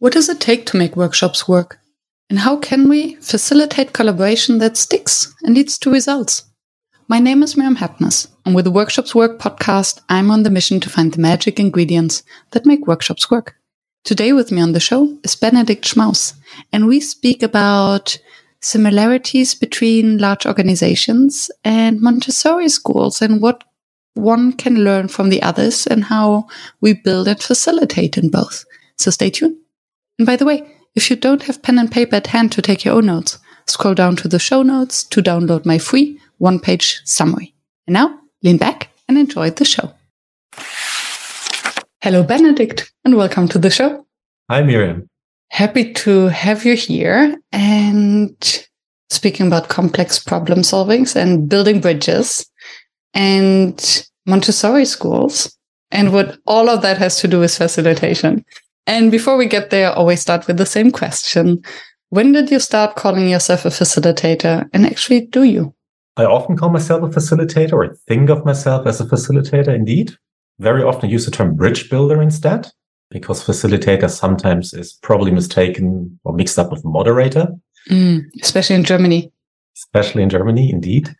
What does it take to make workshops work? And how can we facilitate collaboration that sticks and leads to results? My name is Miriam Happness, and with the Workshops Work podcast, I'm on the mission to find the magic ingredients that make workshops work. Today with me on the show is Benedikt Schmaus, and we speak about similarities between large organizations and Montessori schools and what one can learn from the others and how we build and facilitate in both. So stay tuned. And by the way, if you don't have pen and paper at hand to take your own notes, scroll down to the show notes to download my free one page summary. And now lean back and enjoy the show. Hello, Benedikt, and welcome to the show. Hi, Miriam. Happy to have you here and speaking about complex problem solvings and building bridges and Montessori schools and what all of that has to do with facilitation. And before we get there, always start with the same question. When did you start calling yourself a facilitator? And actually, do you? I often call myself a facilitator or think of myself as a facilitator indeed. Very often use the term bridge builder instead, because facilitator sometimes is probably mistaken or mixed up with moderator. Mm, especially in Germany. Especially in Germany, indeed.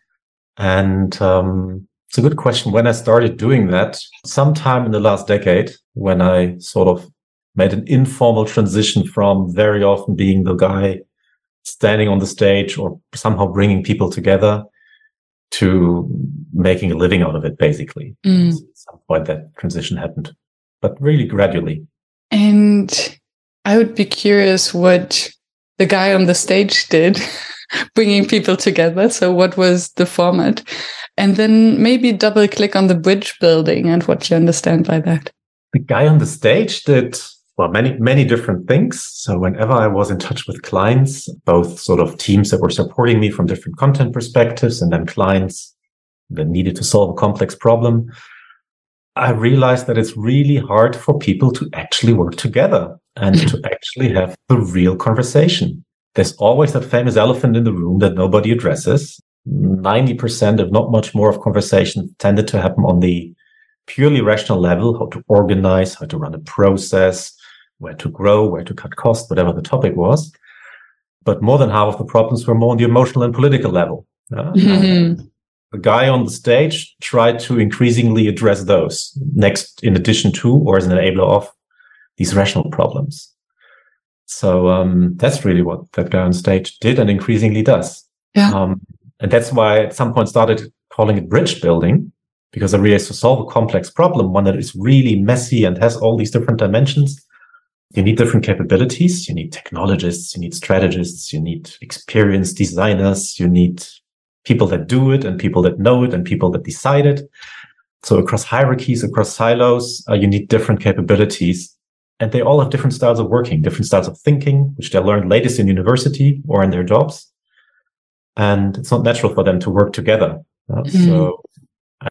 And um, it's a good question. When I started doing that, sometime in the last decade, when I sort of made an informal transition from very often being the guy standing on the stage or somehow bringing people together to making a living out of it, basically. Mm. At some point that transition happened, but really gradually. And I would be curious what the guy on the stage did, bringing people together. So what was the format? And then maybe double click on the bridge building and what you understand by that. The guy on the stage did well, many, many different things. So whenever I was in touch with clients, both sort of teams that were supporting me from different content perspectives and then clients that needed to solve a complex problem, I realized that it's really hard for people to actually work together and to actually have the real conversation. There's always that famous elephant in the room that nobody addresses. 90%, if not much more of conversation tended to happen on the purely rational level, how to organize, how to run a process, where to grow, where to cut costs, whatever the topic was. But more than half of the problems were more on the emotional and political level. Uh, mm-hmm. The guy on the stage tried to increasingly address those next, in addition to, or as an enabler of these rational problems. So um, that's really what that guy on stage did and increasingly does. Yeah. Um, and that's why I at some point started calling it bridge building because I realized to solve a complex problem, one that is really messy and has all these different dimensions, you need different capabilities. You need technologists, you need strategists, you need experienced designers, you need people that do it and people that know it and people that decide it. So across hierarchies, across silos, uh, you need different capabilities and they all have different styles of working, different styles of thinking, which they learned latest in university or in their jobs. And it's not natural for them to work together. Uh, mm-hmm. So,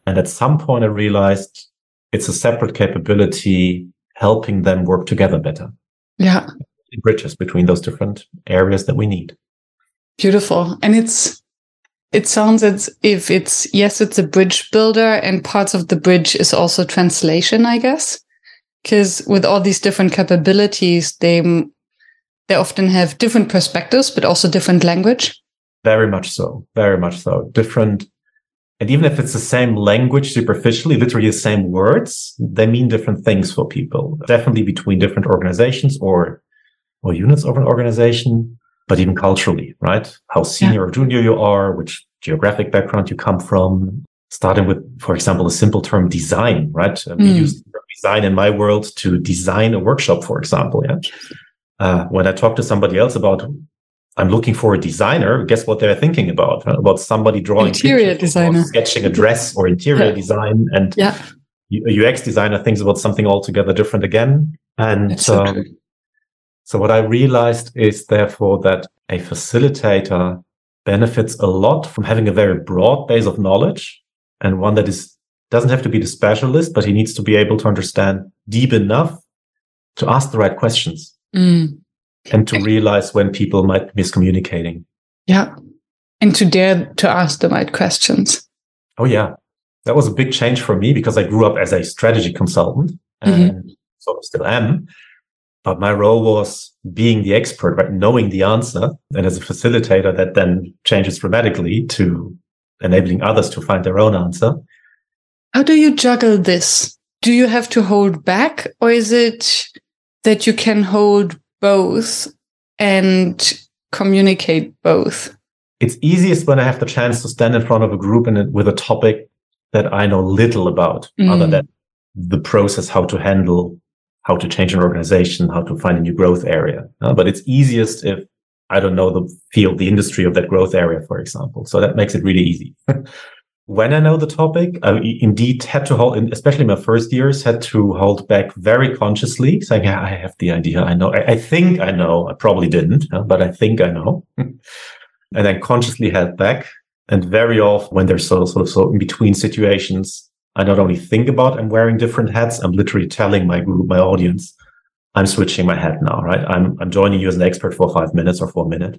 and at some point I realized it's a separate capability helping them work together better. Yeah. Bridges between those different areas that we need. Beautiful. And it's, it sounds as if it's, yes, it's a bridge builder and parts of the bridge is also translation, I guess. Because with all these different capabilities, they, they often have different perspectives, but also different language. Very much so. Very much so. Different and even if it's the same language superficially, literally the same words, they mean different things for people. Definitely between different organizations or, or units of an organization, but even culturally, right? How senior yeah. or junior you are, which geographic background you come from, starting with, for example, the simple term design, right? Mm. We use design in my world to design a workshop, for example. Yeah. Uh, when I talk to somebody else about I'm looking for a designer. Guess what they're thinking about? About somebody drawing interior designer, sketching a dress or interior yeah. design, and yeah. a UX designer thinks about something altogether different again. And so, um, so what I realized is therefore that a facilitator benefits a lot from having a very broad base of knowledge and one that is doesn't have to be the specialist, but he needs to be able to understand deep enough to ask the right questions. Mm and to realize when people might be miscommunicating. Yeah. And to dare to ask the right questions. Oh, yeah. That was a big change for me because I grew up as a strategy consultant and mm-hmm. sort of still am. But my role was being the expert, right? Knowing the answer. And as a facilitator, that then changes dramatically to enabling others to find their own answer. How do you juggle this? Do you have to hold back or is it that you can hold both and communicate both? It's easiest when I have the chance to stand in front of a group and with a topic that I know little about, mm. other than the process, how to handle, how to change an organization, how to find a new growth area. Uh, but it's easiest if I don't know the field, the industry of that growth area, for example. So that makes it really easy. when I know the topic, I indeed had to hold, especially my first years, had to hold back very consciously, saying, yeah, I have the idea. I know. I, I think I know. I probably didn't, but I think I know. and then consciously held back. And very often when there's sort of, sort in between situations, I not only think about I'm wearing different hats, I'm literally telling my group, my audience, I'm switching my hat now, right? I'm, I'm joining you as an expert for five minutes or for a minute.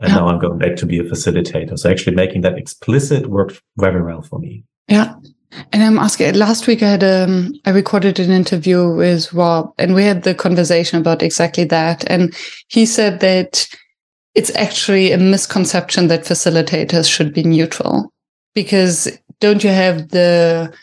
And yeah. now I'm going back to be a facilitator. So actually making that explicit worked very well for me. Yeah. And I'm asking, last week I had, um, I recorded an interview with Rob and we had the conversation about exactly that. And he said that it's actually a misconception that facilitators should be neutral because don't you have the,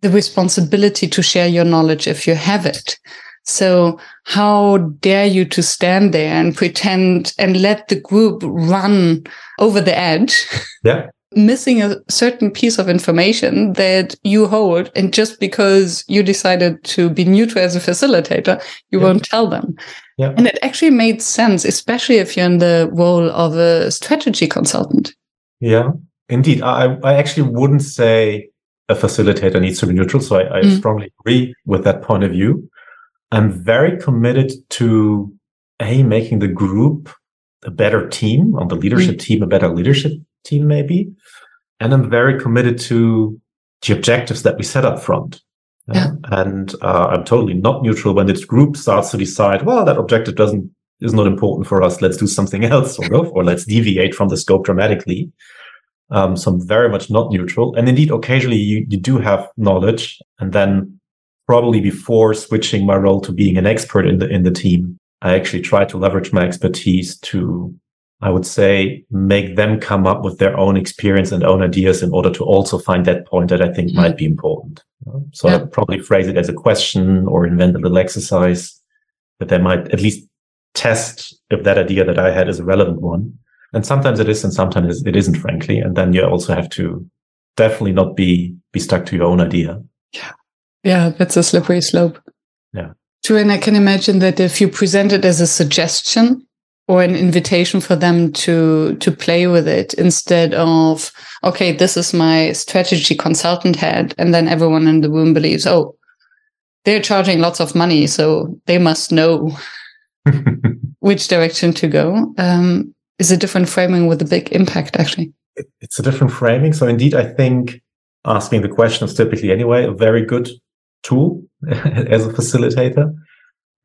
the responsibility to share your knowledge if you have it? So how dare you to stand there and pretend and let the group run over the edge? Yeah. missing a certain piece of information that you hold. And just because you decided to be neutral as a facilitator, you yeah. won't tell them. Yeah. And it actually made sense, especially if you're in the role of a strategy consultant. Yeah, indeed. I, I actually wouldn't say a facilitator needs to be neutral. So I, I mm. strongly agree with that point of view. I'm very committed to a making the group a better team on the leadership mm. team, a better leadership team, maybe. And I'm very committed to the objectives that we set up front. Yeah. And uh, I'm totally not neutral when this group starts to decide, well, that objective doesn't is not important for us. Let's do something else, sort of, or let's deviate from the scope dramatically. Um, so I'm very much not neutral. And indeed, occasionally you, you do have knowledge, and then probably before switching my role to being an expert in the in the team, I actually try to leverage my expertise to, I would say, make them come up with their own experience and own ideas in order to also find that point that I think mm-hmm. might be important. So yeah. I'd probably phrase it as a question or invent a little exercise that they might at least test if that idea that I had is a relevant one. And sometimes it is, and sometimes it isn't, frankly. And then you also have to definitely not be be stuck to your own idea. Yeah. That's a slippery slope. Yeah. True. And I can imagine that if you present it as a suggestion or an invitation for them to to play with it instead of, okay, this is my strategy consultant head, and then everyone in the room believes, oh, they're charging lots of money, so they must know which direction to go. Um, is a different framing with a big impact, actually. It's a different framing. So indeed, I think asking the questions typically anyway a very good tool as a facilitator.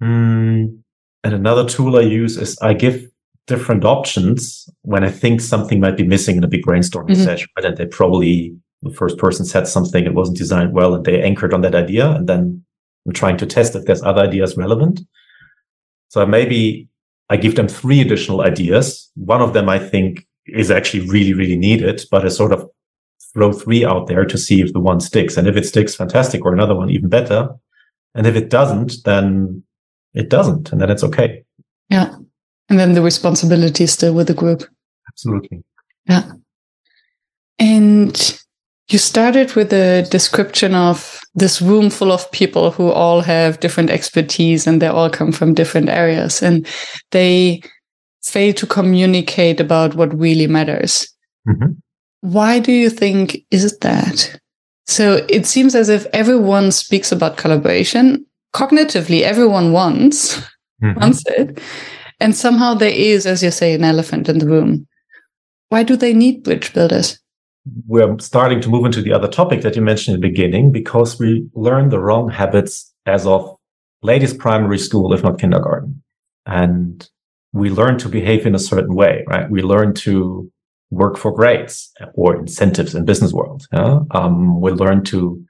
Mm, and another tool I use is I give different options when I think something might be missing in a big brainstorming mm-hmm. session. Right? And they probably, the first person said something, it wasn't designed well, and they anchored on that idea. And then I'm trying to test if there's other ideas relevant. So maybe I give them three additional ideas. One of them I think is actually really, really needed, but I sort of throw three out there to see if the one sticks. And if it sticks, fantastic, or another one even better. And if it doesn't, then it doesn't, and then it's okay. Yeah. And then the responsibility is still with the group. Absolutely. Yeah. And you started with a description of this room full of people who all have different expertise and they all come from different areas and they fail to communicate about what really matters. Mm-hmm. Why do you think is that? So it seems as if everyone speaks about collaboration. Cognitively, everyone wants, mm-hmm. wants it. And somehow there is, as you say, an elephant in the room. Why do they need bridge builders? We're starting to move into the other topic that you mentioned in the beginning because we learn the wrong habits as of latest primary school, if not kindergarten. And we learn to behave in a certain way, right? We learn to work for grades or incentives in business world. Yeah? Um, we learn to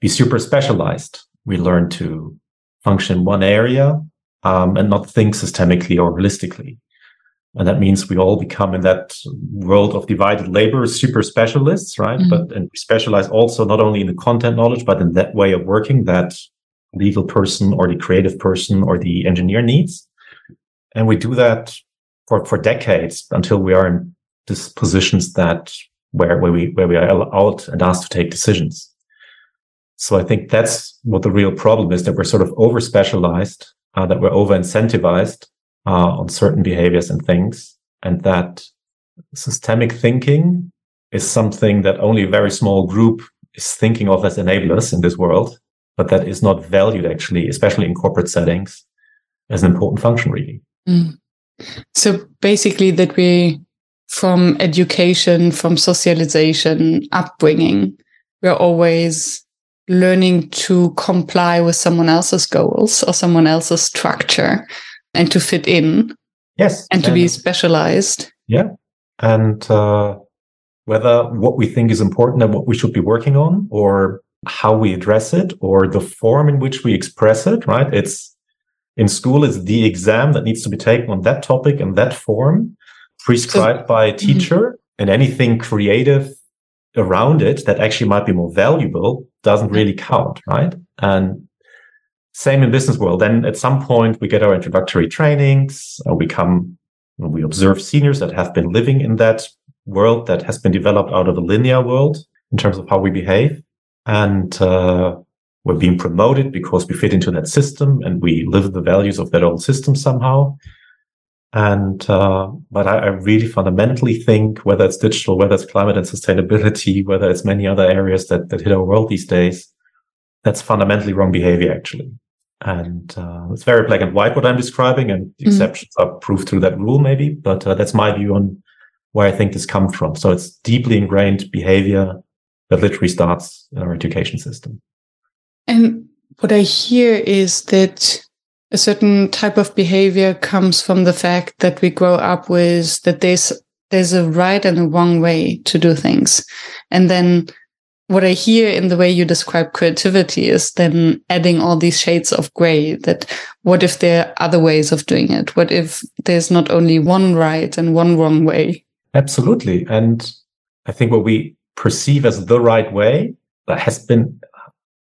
be super specialized. We learn to function in one area um, and not think systemically or holistically. And that means we all become in that world of divided labor, super specialists, right? Mm-hmm. But, and we specialize also not only in the content knowledge, but in that way of working that legal person or the creative person or the engineer needs. And we do that for, for decades until we are in positions that where, where we, where we are out and asked to take decisions. So I think that's what the real problem is that we're sort of over specialized, uh, that we're over incentivized uh, on certain behaviors and things, and that systemic thinking is something that only a very small group is thinking of as enablers in this world, but that is not valued actually, especially in corporate settings, as an important function, really. Mm. So basically, that we, from education, from socialization, upbringing, we're always learning to comply with someone else's goals or someone else's structure and to fit in. Yes. And to be specialized. Yeah. And uh, whether what we think is important and what we should be working on, or how we address it, or the form in which we express it, right? It's in school, it's the exam that needs to be taken on that topic and that form, prescribed so, by a mm-hmm. teacher, mm-hmm. and anything creative around it that actually might be more valuable doesn't really count, right? And same in business world. Then at some point we get our introductory trainings. Uh, we come, we observe seniors that have been living in that world that has been developed out of a linear world in terms of how we behave. And, uh, we're being promoted because we fit into that system and we live the values of that old system somehow. And, uh, but I, I, really fundamentally think whether it's digital, whether it's climate and sustainability, whether it's many other areas that, that hit our world these days, that's fundamentally wrong behavior, actually. And uh, it's very black and white what I'm describing, and mm-hmm. exceptions are proved through that rule, maybe. But uh, that's my view on where I think this comes from. So it's deeply ingrained behavior that literally starts in our education system. And what I hear is that a certain type of behavior comes from the fact that we grow up with that there's there's a right and a wrong way to do things, and then what I hear in the way you describe creativity is then adding all these shades of gray that what if there are other ways of doing it? What if there's not only one right and one wrong way? Absolutely. And I think what we perceive as the right way that has been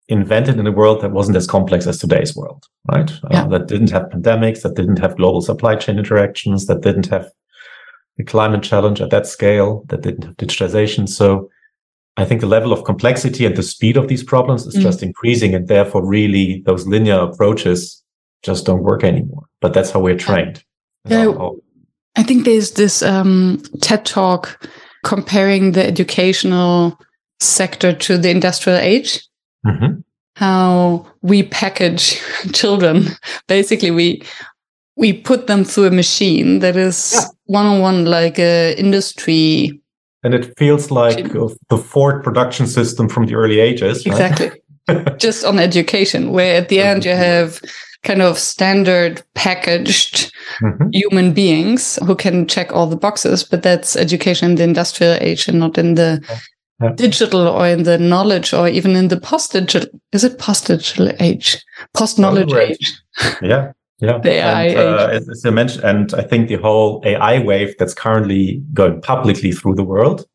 invented in a world that wasn't as complex as today's world, right? Uh, yeah. Uh, that didn't have pandemics, that didn't have global supply chain interactions, that didn't have the climate challenge at that scale, that didn't have digitization. So I think the level of complexity and the speed of these problems is mm. just increasing. And therefore, really, those linear approaches just don't work anymore. But that's how we're trained. Yeah. I think there's this um, TED talk comparing the educational sector to the industrial age. Mm-hmm. How we package children. Basically, we we put them through a machine that is one on one like a industry and it feels like the Ford production system from the early ages. Right? Exactly. Just on education, where at the end you have kind of standard packaged mm-hmm. human beings who can check all the boxes, but that's education in the industrial age and not in the yeah. digital or in the knowledge or even in the post digital. Is it post digital age? Post knowledge age. Yeah. Yeah, the AI and, uh, as, as I mentioned, and I think the whole AI wave that's currently going publicly through the world,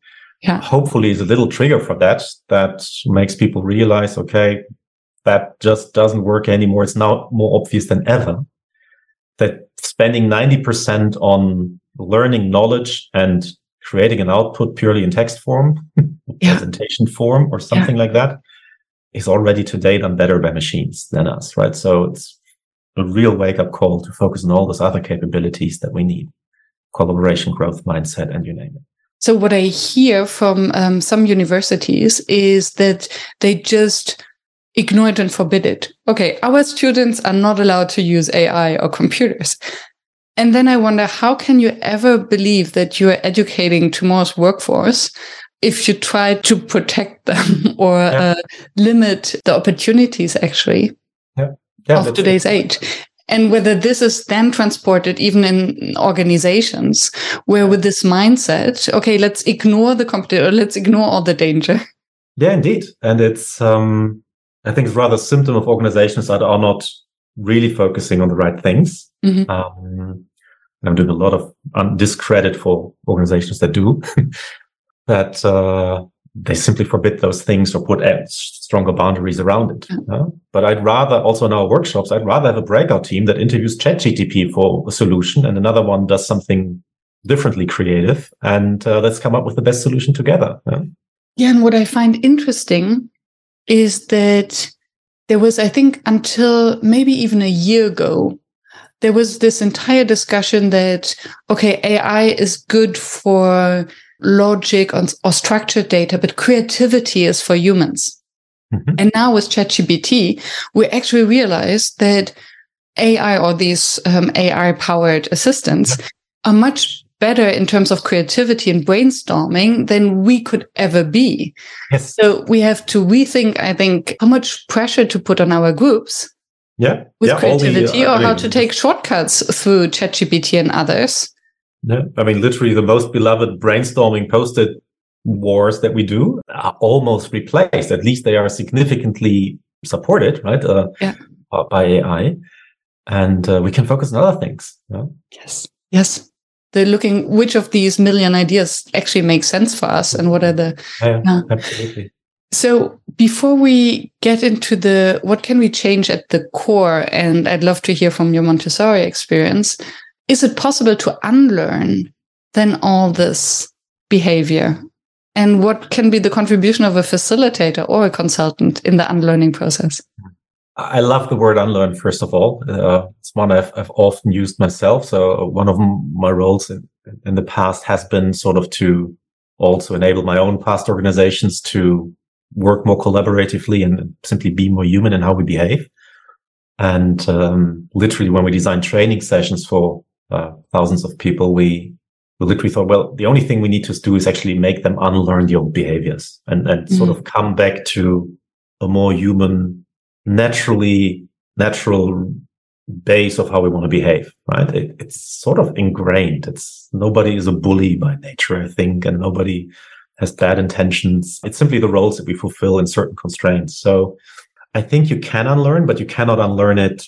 yeah, hopefully is a little trigger for that. That makes people realize, okay, that just doesn't work anymore. It's now more obvious than ever that spending ninety percent on learning knowledge and creating an output purely in text form, yeah. presentation form, or something yeah. like that is already today done better by machines than us, right? So it's a real wake up call to focus on all those other capabilities that we need collaboration, growth mindset, and you name it. So, what I hear from um, some universities is that they just ignore it and forbid it. Okay, our students are not allowed to use AI or computers. And then I wonder, how can you ever believe that you're educating tomorrow's workforce if you try to protect them or yeah. uh, limit the opportunities actually? Yeah. Yeah, of today's age? And whether this is then transported even in organizations where with this mindset okay let's ignore the competitor let's ignore all the danger. Yeah indeed. And it's um i think it's rather a symptom of organizations that are not really focusing on the right things. Mm-hmm. Um, and I'm doing a lot of um, discredit for organizations that do that. Uh, they simply forbid those things or put stronger boundaries around it. Mm-hmm. But I'd rather also in our workshops, I'd rather have a breakout team that interviews ChatGPT for a solution and another one does something differently creative and uh, let's come up with the best solution together. Yeah? yeah. And what I find interesting is that there was, I think, until maybe even a year ago, there was this entire discussion that, okay, AI is good for logic or, or structured data, but creativity is for humans. Mm-hmm. And now with ChatGPT, we actually realized that AI or these um, AI powered assistants are much better in terms of creativity and brainstorming than we could ever be. Yes. So we have to rethink, I think, how much pressure to put on our groups. Yeah. With yeah, creativity the, uh, or I mean, how to take shortcuts through ChatGPT and others. Yeah. I mean, literally the most beloved brainstorming post-it wars that we do are almost replaced. At least they are significantly supported, right? Uh, yeah. By AI. And uh, we can focus on other things. Yeah? Yes. Yes they're looking which of these million ideas actually make sense for us and what are the yeah, uh, absolutely. So before we get into the what can we change at the core? And i'd love to hear from your montessori experience. Is it possible to unlearn then all this behavior? And what can be the contribution of a facilitator or a consultant in the unlearning process I love the word unlearn, first of all. Uh, it's one I've, I've often used myself. So one of my roles in, in the past has been sort of to also enable my own past organizations to work more collaboratively and simply be more human in how we behave. And um, literally, when we design training sessions for uh, thousands of people, we, we literally thought, well, the only thing we need to do is actually make them unlearn the old behaviors and, and mm-hmm. sort of come back to a more human naturally natural base of how we want to behave, right? It, it's sort of ingrained. It's nobody is a bully by nature, I think, and nobody has bad intentions. It's simply the roles that we fulfill in certain constraints. So I think you can unlearn, but you cannot unlearn it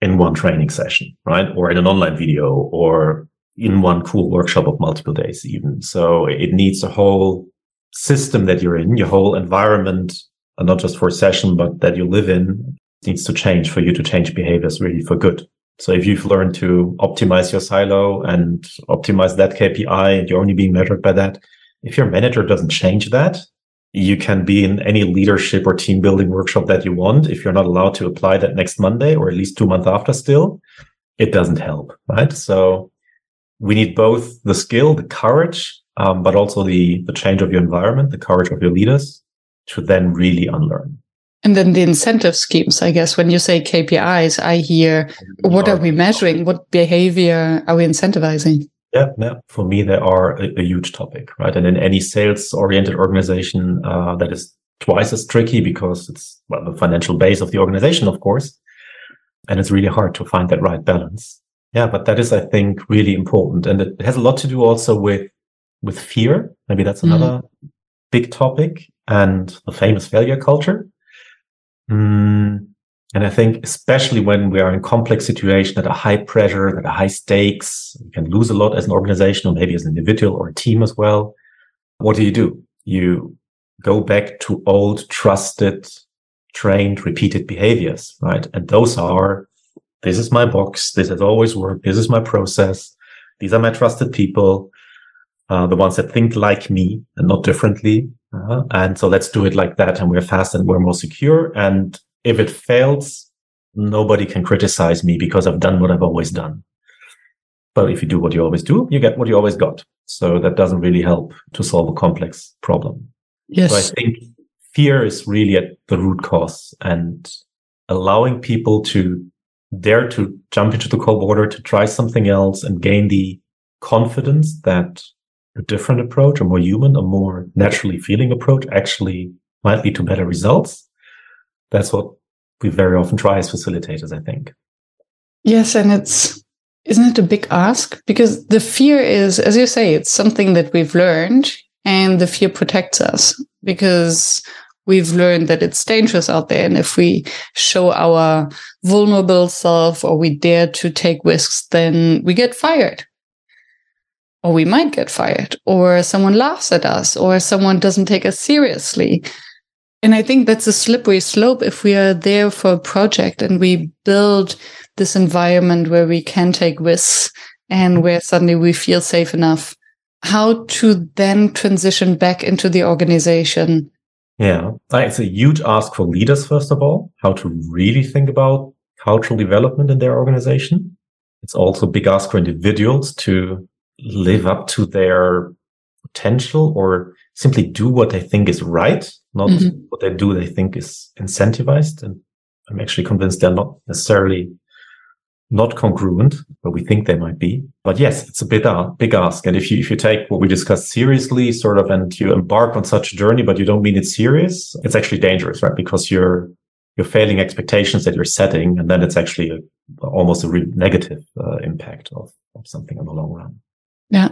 in one training session, right? Or in an online video or in one cool workshop of multiple days, even. So it needs a whole system that you're in, your whole environment not just for a session, but that you live in needs to change for you to change behaviors really for good. So if you've learned to optimize your silo and optimize that KPI and you're only being measured by that, if your manager doesn't change that, you can be in any leadership or team building workshop that you want. If you're not allowed to apply that next Monday or at least two months after still, it doesn't help, right? So we need both the skill, the courage, um, but also the, the change of your environment, the courage of your leaders to then really unlearn. And then the incentive schemes, I guess, when you say KPIs, I hear what are we measuring? What behavior are we incentivizing? Yeah, yeah. For me, they are a, a huge topic, right? And in any sales oriented organization, uh, that is twice as tricky because it's well, the financial base of the organization, of course. And it's really hard to find that right balance. Yeah, but that is, I think, really important. And it has a lot to do also with, with fear. Maybe that's mm-hmm. another mm. big topic and the famous failure culture. Mm, and I think especially when we are in complex situation at a high pressure, at a high stakes, you can lose a lot as an organization or maybe as an individual or a team as well. What do you do? You go back to old, trusted, trained, repeated behaviors, right? And those are, this is my box. This has always worked. This is my process. These are my trusted people, uh, the ones that think like me and not differently. Uh, and so let's do it like that. And we're fast and we're more secure. And if it fails, nobody can criticize me because I've done what I've always done. But if you do what you always do, you get what you always got. So that doesn't really help to solve a complex problem. Yes. So I think fear is really at the root cause and allowing people to dare to jump into the cold water, to try something else and gain the confidence that a different approach, a more human, a more naturally feeling approach actually might lead to better results. That's what we very often try as facilitators, I think. Yes. And it's, isn't it a big ask? Because the fear is, as you say, it's something that we've learned and the fear protects us because we've learned that it's dangerous out there. And if we show our vulnerable self or we dare to take risks, then we get fired. Or we might get fired, or someone laughs at us, or someone doesn't take us seriously. And I think that's a slippery slope if we are there for a project and we build this environment where we can take risks and where suddenly we feel safe enough. How to then transition back into the organization yeah, it's a huge ask for leaders, first of all, how to really think about cultural development in their organization. It's also a big ask for individuals to live up to their potential or simply do what they think is right, not mm-hmm. what they do they think is incentivized. And I'm actually convinced they're not necessarily not congruent, but we think they might be. But yes, it's a bit uh, big ask. And if you if you take what we discussed seriously, sort of, and you embark on such a journey, but you don't mean it serious, it's actually dangerous, right? Because you're you're failing expectations that you're setting, and then it's actually a, almost a re- negative uh, impact of, of something in the long run. Yeah.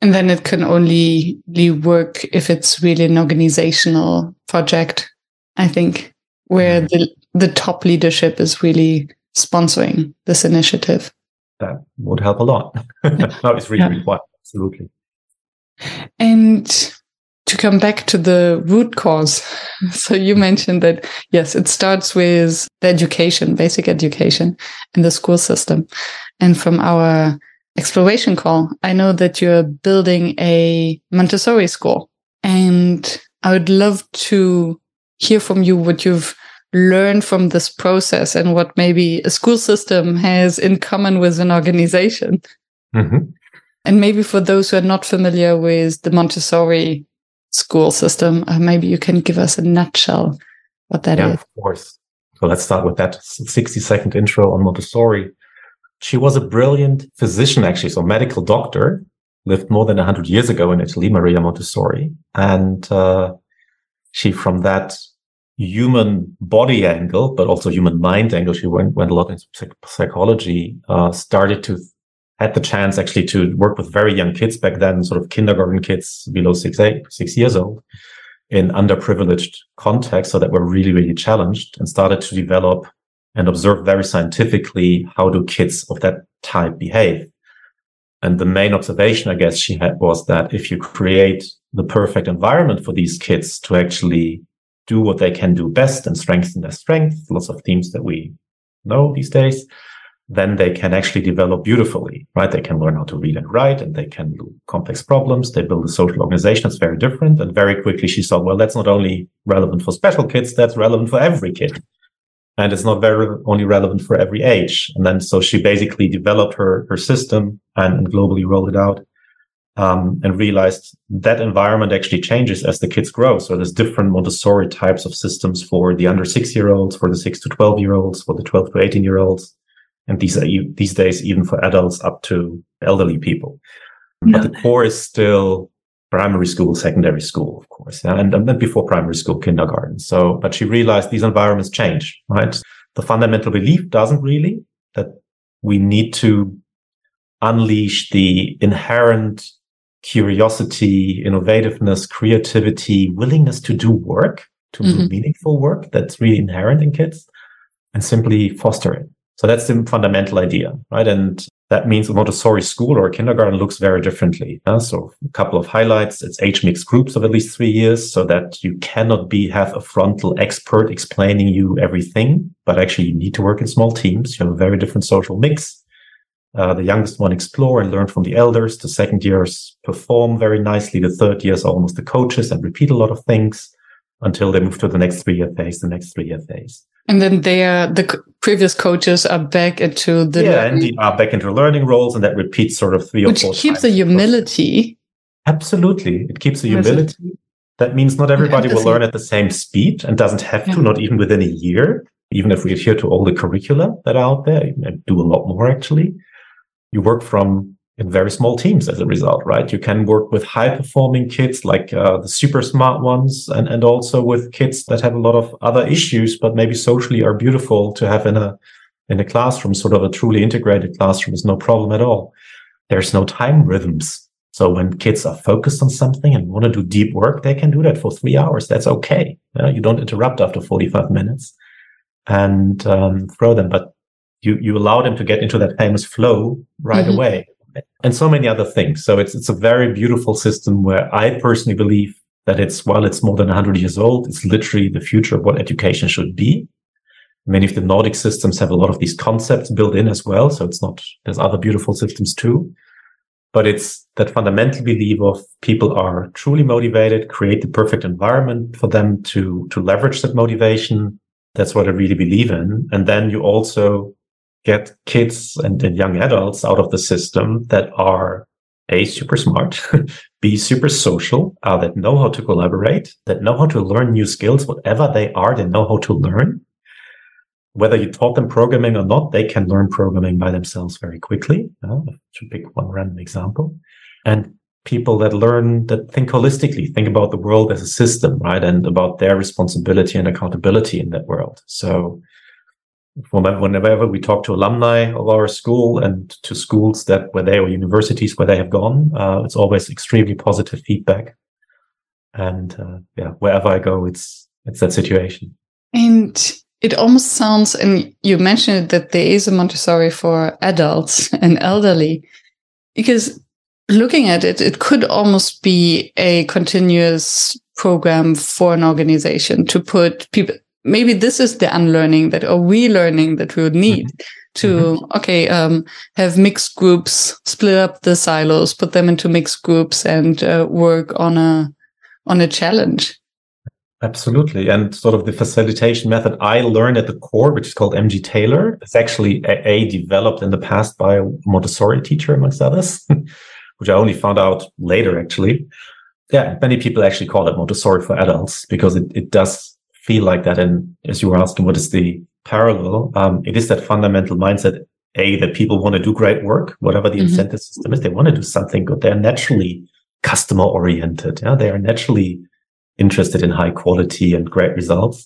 And then it can only work if it's really an organizational project, I think, where mm-hmm. the the top leadership is really sponsoring this initiative. That would help a lot. no, it's really yeah. required. Absolutely. And to come back to the root cause. So you mentioned that, yes, it starts with the education, basic education in the school system. And from our exploration call, I know that you're building a Montessori school. And I would love to hear from you what you've learned from this process and what maybe a school system has in common with an organization. Mm-hmm. And maybe for those who are not familiar with the Montessori school system, uh, maybe you can give us a nutshell what that yeah, is. Of course. So let's start with that 60 second intro on Montessori. She was a brilliant physician, actually, so medical doctor, lived more than 100 years ago in Italy, Maria Montessori. And uh, she, from that human body angle, but also human mind angle. She went, went a lot into psychology, uh, started to, had the chance actually to work with very young kids back then, sort of kindergarten kids below six, eight, six years old in underprivileged contexts. So that were really, really challenged and started to develop and observe very scientifically how do kids of that type behave. And the main observation, I guess, she had was that if you create the perfect environment for these kids to actually do what they can do best and strengthen their strength, lots of themes that we know these days, then they can actually develop beautifully, right? They can learn how to read and write and they can do complex problems. They build a social organization that's very different. And very quickly she saw, well, that's not only relevant for special kids, that's relevant for every kid. And it's not very only relevant for every age. And then so she basically developed her, her system and, and globally rolled it out um, and realized that environment actually changes as the kids grow. So there's different Montessori types of systems for the under six year olds, for the six to 12 year olds, for the 12 to 18 year olds. And these are these days even for adults up to elderly people. Yeah. But the core is still primary school, secondary school, of course. Yeah? And, and then before primary school, kindergarten. So, but she realized these environments change, right? The fundamental belief doesn't really that we need to unleash the inherent curiosity, innovativeness, creativity, willingness to do work, to mm-hmm. do meaningful work that's really inherent in kids and simply foster it. So that's the fundamental idea, right? And that means a Montessori school or kindergarten looks very differently. Yeah? So a couple of highlights. It's age mixed groups of at least three years so that you cannot be, have a frontal expert explaining you everything, but actually you need to work in small teams. You have a very different social mix. Uh, the youngest one explore and learn from the elders. The second years perform very nicely. The third years are almost the coaches and repeat a lot of things until they move to the next three year phase, the next three year phase. And then they are the previous coaches are back into the yeah, learning. and they are back into learning roles, and that repeats sort of three Which or four. Which keeps the humility. Absolutely, it keeps the humility. That means not everybody will learn at the same speed and doesn't have yeah. to, not even within a year. Even if we adhere to all the curricula that are out there, and do a lot more actually you work from in very small teams as a result, right? You can work with high performing kids like uh, the super smart ones and, and also with kids that have a lot of other issues, but maybe socially are beautiful to have in a, in a classroom, sort of a truly integrated classroom is no problem at all. There's no time rhythms So when kids are focused on something and want to do deep work, they can do that for three hours. That's okay. you don't interrupt after 45 minutes and um, throw them, but you, you allow them to get into that famous flow right mm-hmm. away and so many other things. So it's, it's a very beautiful system where I personally believe that it's, while it's more than 100 years old, it's literally the future of what education should be. Many of the Nordic systems have a lot of these concepts built in as well. So it's not, there's other beautiful systems too. But it's that fundamental belief of people are truly motivated, create the perfect environment for them to, to leverage that motivation. That's what I really believe in. And then you also get kids and, and young adults out of the system that are a super smart, b super social, uh, that know how to collaborate, that know how to learn new skills, whatever they are, they know how to learn whether you taught them programming or not, they can learn programming by themselves very quickly. Uh, to pick one random example. And people that learn that think holistically, think about the world as a system, right? And about their responsibility and accountability in that world. So whenever we talk to alumni of our school and to schools that where they or universities where they have gone, uh, it's always extremely positive feedback. And uh, yeah, wherever I go, it's it's that situation. And it almost sounds, and you mentioned that there is a Montessori for adults and elderly, because looking at it, it could almost be a continuous program for an organization to put people. Maybe this is the unlearning that, or relearning that we would need mm-hmm. to, mm-hmm. okay, um, have mixed groups, split up the silos, put them into mixed groups, and uh, work on a on a challenge. Absolutely. And sort of the facilitation method I learned at the core, which is called MG Taylor, is actually a, a developed in the past by a Montessori teacher, amongst others, which I only found out later, actually. Yeah, many people actually call it Montessori for adults because it, it does feel like that. And as you were asking, what is the parallel? Um, it is that fundamental mindset, A, that people want to do great work, whatever the mm-hmm. incentive system is, they want to do something good. They're naturally customer oriented. Yeah, they are naturally interested in high quality and great results,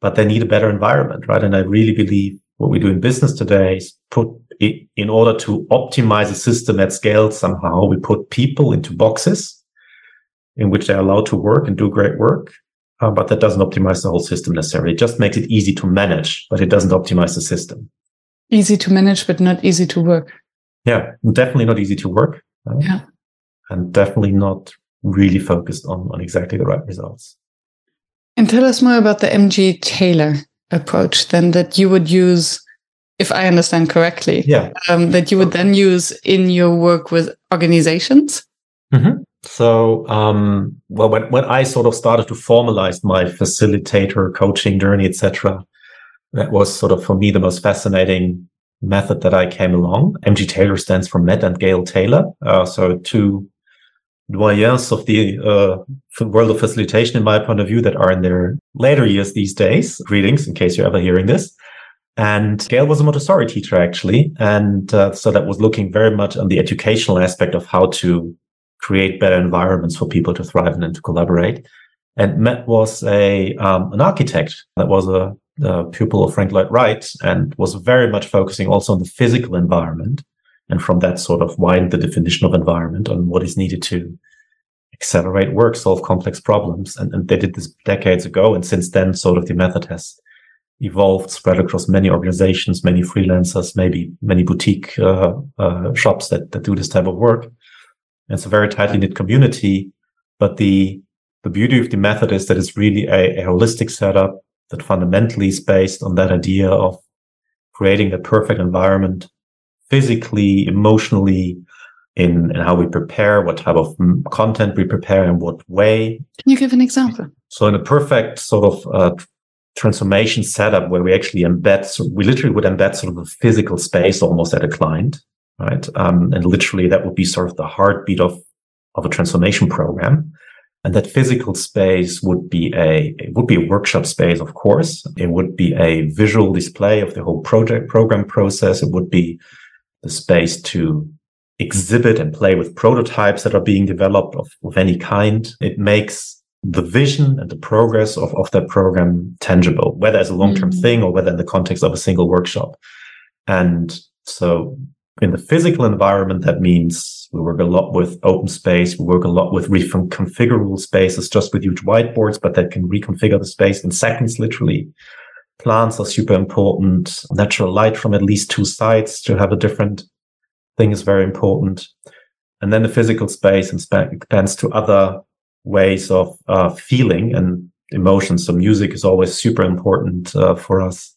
but they need a better environment, right? And I really believe what we do in business today is put it, in order to optimize a system at scale somehow, we put people into boxes in which they're allowed to work and do great work. Uh, but that doesn't optimize the whole system necessarily. It just makes it easy to manage, but it doesn't optimize the system. Easy to manage, but not easy to work. Yeah, definitely not easy to work. Uh, yeah. And definitely not really focused on, on exactly the right results. And tell us more about the MG Taylor approach then that you would use, if I understand correctly, yeah. Um, that you would then use in your work with organizations. Mm-hmm. So, um, well, when, when I sort of started to formalize my facilitator coaching journey, etc., that was sort of for me the most fascinating method that I came along. MG Taylor stands for Matt and Gail Taylor. Uh, so two doyens of the uh, world of facilitation, in my point of view, that are in their later years these days. Greetings, in case you're ever hearing this. And Gail was a Montessori teacher, actually. And uh, so that was looking very much on the educational aspect of how to create better environments for people to thrive and to collaborate. And Matt was a um, an architect that was a, a pupil of Frank Lloyd Wright and was very much focusing also on the physical environment and from that sort of widen the definition of environment on what is needed to accelerate work, solve complex problems. And, and they did this decades ago. And since then, sort of the method has evolved, spread across many organizations, many freelancers, maybe many boutique uh, uh, shops that, that do this type of work. It's a very tightly knit community. But the, the beauty of the method is that it's really a, a holistic setup that fundamentally is based on that idea of creating a perfect environment physically, emotionally, in, in how we prepare, what type of content we prepare, in what way. Can you give an example? So, in a perfect sort of uh, transformation setup where we actually embed, so we literally would embed sort of a physical space almost at a client, right? Um, and literally that would be sort of the heartbeat of of a transformation program. And that physical space would be a, it would be a workshop space, of course. It would be a visual display of the whole project program process. It would be the space to exhibit and play with prototypes that are being developed of, of any kind. It makes the vision and the progress of, of that program tangible, whether as a long-term mm-hmm. thing or whether in the context of a single workshop. And so in the physical environment, that means we work a lot with open space. We work a lot with reconfigurable spaces, just with huge whiteboards, but that can reconfigure the space in seconds, literally. Plants are super important. Natural light from at least two sides to have a different thing is very important. And then the physical space expands to other ways of uh, feeling and emotions. So music is always super important uh, for us.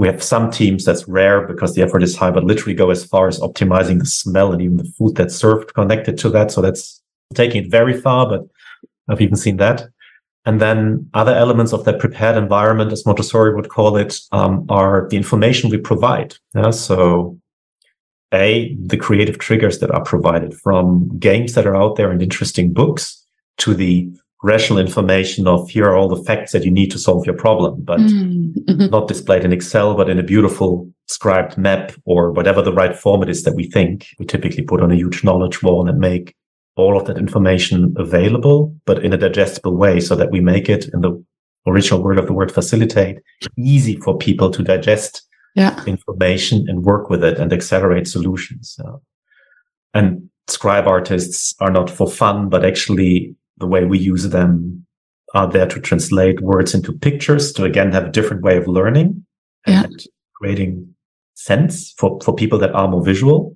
We have some teams that's rare because the effort is high, but literally go as far as optimizing the smell and even the food that's served connected to that. So that's taking it very far, but I've even seen that. And then other elements of that prepared environment, as Montessori would call it, um, are the information we provide. Yeah? So a, the creative triggers that are provided from games that are out there and interesting books to the rational information of here are all the facts that you need to solve your problem, but mm-hmm. not displayed in Excel, but in a beautiful scribed map or whatever the right format is that we think we typically put on a huge knowledge wall and make all of that information available, but in a digestible way so that we make it in the original word of the word facilitate easy for people to digest yeah. information and work with it and accelerate solutions. and scribe artists are not for fun, but actually the way we use them are there to translate words into pictures to again have a different way of learning yeah. and creating sense for, for people that are more visual.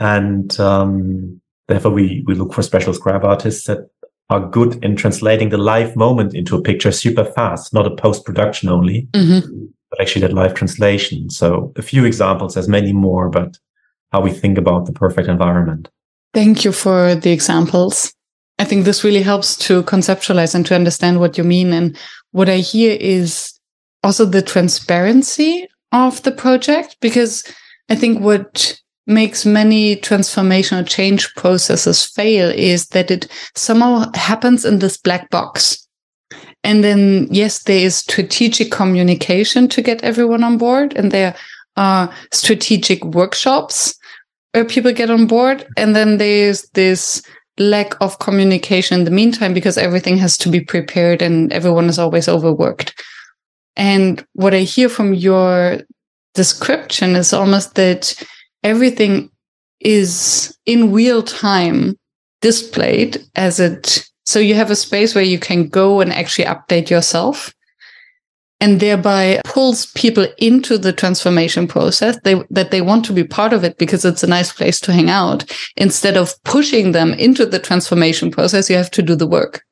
And um, therefore we, we look for special scribe artists that are good in translating the live moment into a picture super fast, not a post production only, mm-hmm. but actually that live translation. So a few examples, there's many more, but how we think about the perfect environment. Thank you for the examples. I think this really helps to conceptualize and to understand what you mean. And what I hear is also the transparency of the project, because I think what makes many transformational change processes fail is that it somehow happens in this black box. And then, yes, there is strategic communication to get everyone on board, and there are strategic workshops where people get on board. And then there's this lack of communication in the meantime because everything has to be prepared and everyone is always overworked. And what I hear from your description is almost that everything is in real time displayed as it so you have a space where you can go and actually update yourself and thereby pulls people into the transformation process. They, that they want to be part of it because it's a nice place to hang out. Instead of pushing them into the transformation process you have to do the work.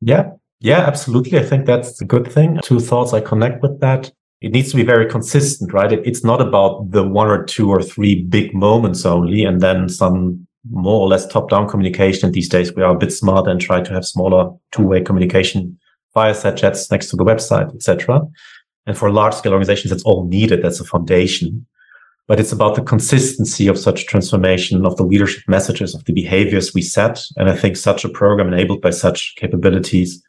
Yeah. Yeah absolutely. I think that's a good thing. Two thoughts i connect with that. It needs to be very consistent right? It, it's not about the one or two or three big moments only and then some more or less top down communication. These days we are a bit smarter and try to have smaller two way communication fireside chats next to the website, etc. And for large scale organizations, that's all needed. That's a foundation. But it's about the consistency of such transformation of the leadership messages, of the behaviors we set. And I think such a program enabled by such capabilities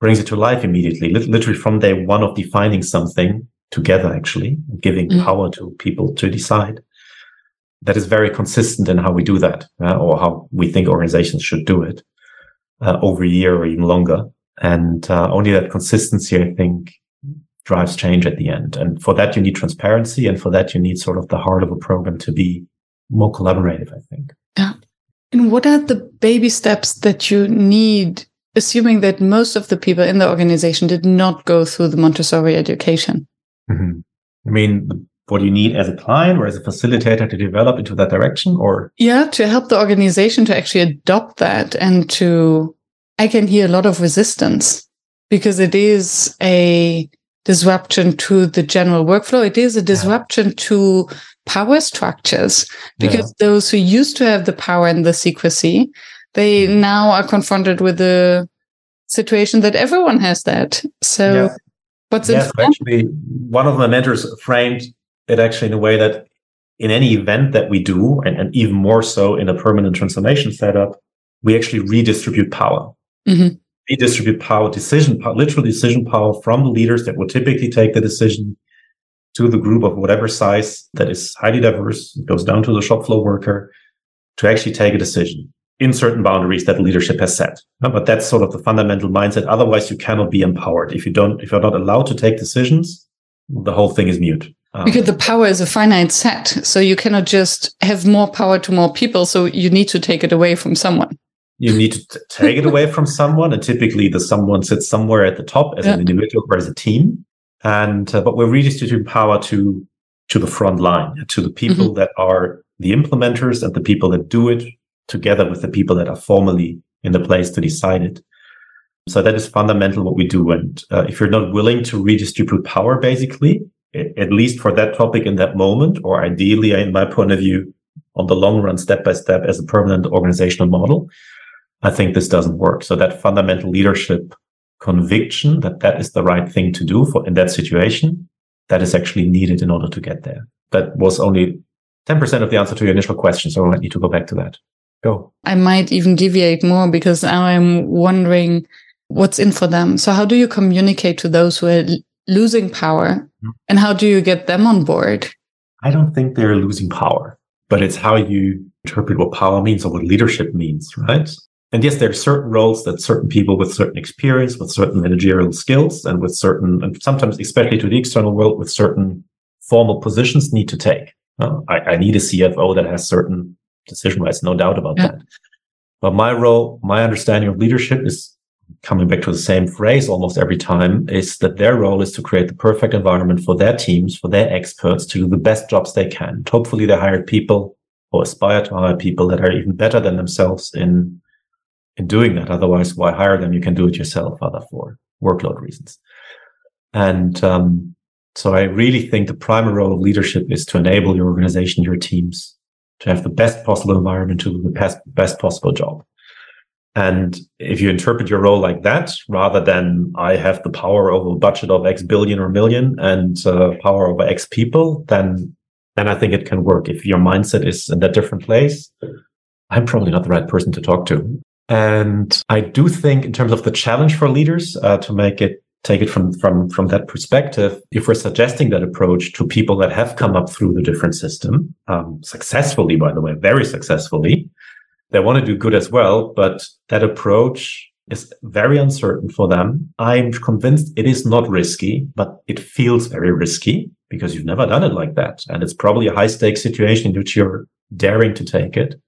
brings it to life immediately, literally from day one of defining something together, actually, giving mm. power to people to decide. That is very consistent in how we do that, uh, or how we think organizations should do it uh, over a year or even longer. And uh, only that consistency, I think, drives change at the end. And for that, you need transparency. And for that, you need sort of the heart of a program to be more collaborative, I think. Yeah. And what are the baby steps that you need, assuming that most of the people in the organization did not go through the Montessori education? Mm-hmm. I mean, what do you need as a client or as a facilitator to develop into that direction or? Yeah, to help the organization to actually adopt that and to I can hear a lot of resistance because it is a disruption to the general workflow. It is a disruption yeah. to power structures because yeah. those who used to have the power and the secrecy, they mm-hmm. now are confronted with the situation that everyone has that. So yeah. what's yes, actually one of my mentors framed it actually in a way that in any event that we do, and, and even more so in a permanent transformation setup, we actually redistribute power. Mm-hmm. Redistribute power, decision power, literal decision power from the leaders that would typically take the decision to the group of whatever size that is highly diverse, it goes down to the shop floor worker to actually take a decision in certain boundaries that leadership has set. But that's sort of the fundamental mindset. Otherwise, you cannot be empowered. If you don't, if you're not allowed to take decisions, the whole thing is mute. Um, because the power is a finite set. So you cannot just have more power to more people. So you need to take it away from someone. You need to t- take it away from someone. And typically the someone sits somewhere at the top as yeah. an individual or as a team. And, uh, but we're redistributing power to, to the front line, to the people mm-hmm. that are the implementers and the people that do it together with the people that are formally in the place to decide it. So that is fundamental what we do. And uh, if you're not willing to redistribute power, basically, at least for that topic in that moment, or ideally, in my point of view, on the long run, step by step as a permanent organizational model, I think this doesn't work. So that fundamental leadership conviction that that is the right thing to do for in that situation, that is actually needed in order to get there. That was only 10% of the answer to your initial question. So I need to go back to that. Go. I might even deviate more because I'm wondering what's in for them. So how do you communicate to those who are losing power mm-hmm. and how do you get them on board? I don't think they're losing power, but it's how you interpret what power means or what leadership means, right? And yes, there are certain roles that certain people with certain experience, with certain managerial skills, and with certain, and sometimes, especially to the external world, with certain formal positions need to take. Uh, I, I, need a CFO that has certain decision rights, no doubt about yeah. that. But my role, my understanding of leadership is coming back to the same phrase almost every time is that their role is to create the perfect environment for their teams, for their experts to do the best jobs they can. Hopefully they hired people or aspire to hire people that are even better than themselves in, in doing that. Otherwise, why hire them? You can do it yourself, other for workload reasons. And, um, so I really think the primary role of leadership is to enable your organization, your teams to have the best possible environment to do the best, best possible job. And if you interpret your role like that, rather than I have the power over a budget of X billion or million and uh, power over X people, then then I think it can work. If your mindset is in that different place, I'm probably not the right person to talk to. And I do think, in terms of the challenge for leaders, uh, to make it take it from from from that perspective, if we're suggesting that approach to people that have come up through the different system um, successfully, by the way, very successfully, they want to do good as well, but that approach is very uncertain for them. I'm convinced it is not risky, but it feels very risky because you've never done it like that. And it's probably a high stakes situation in which you're daring to take it.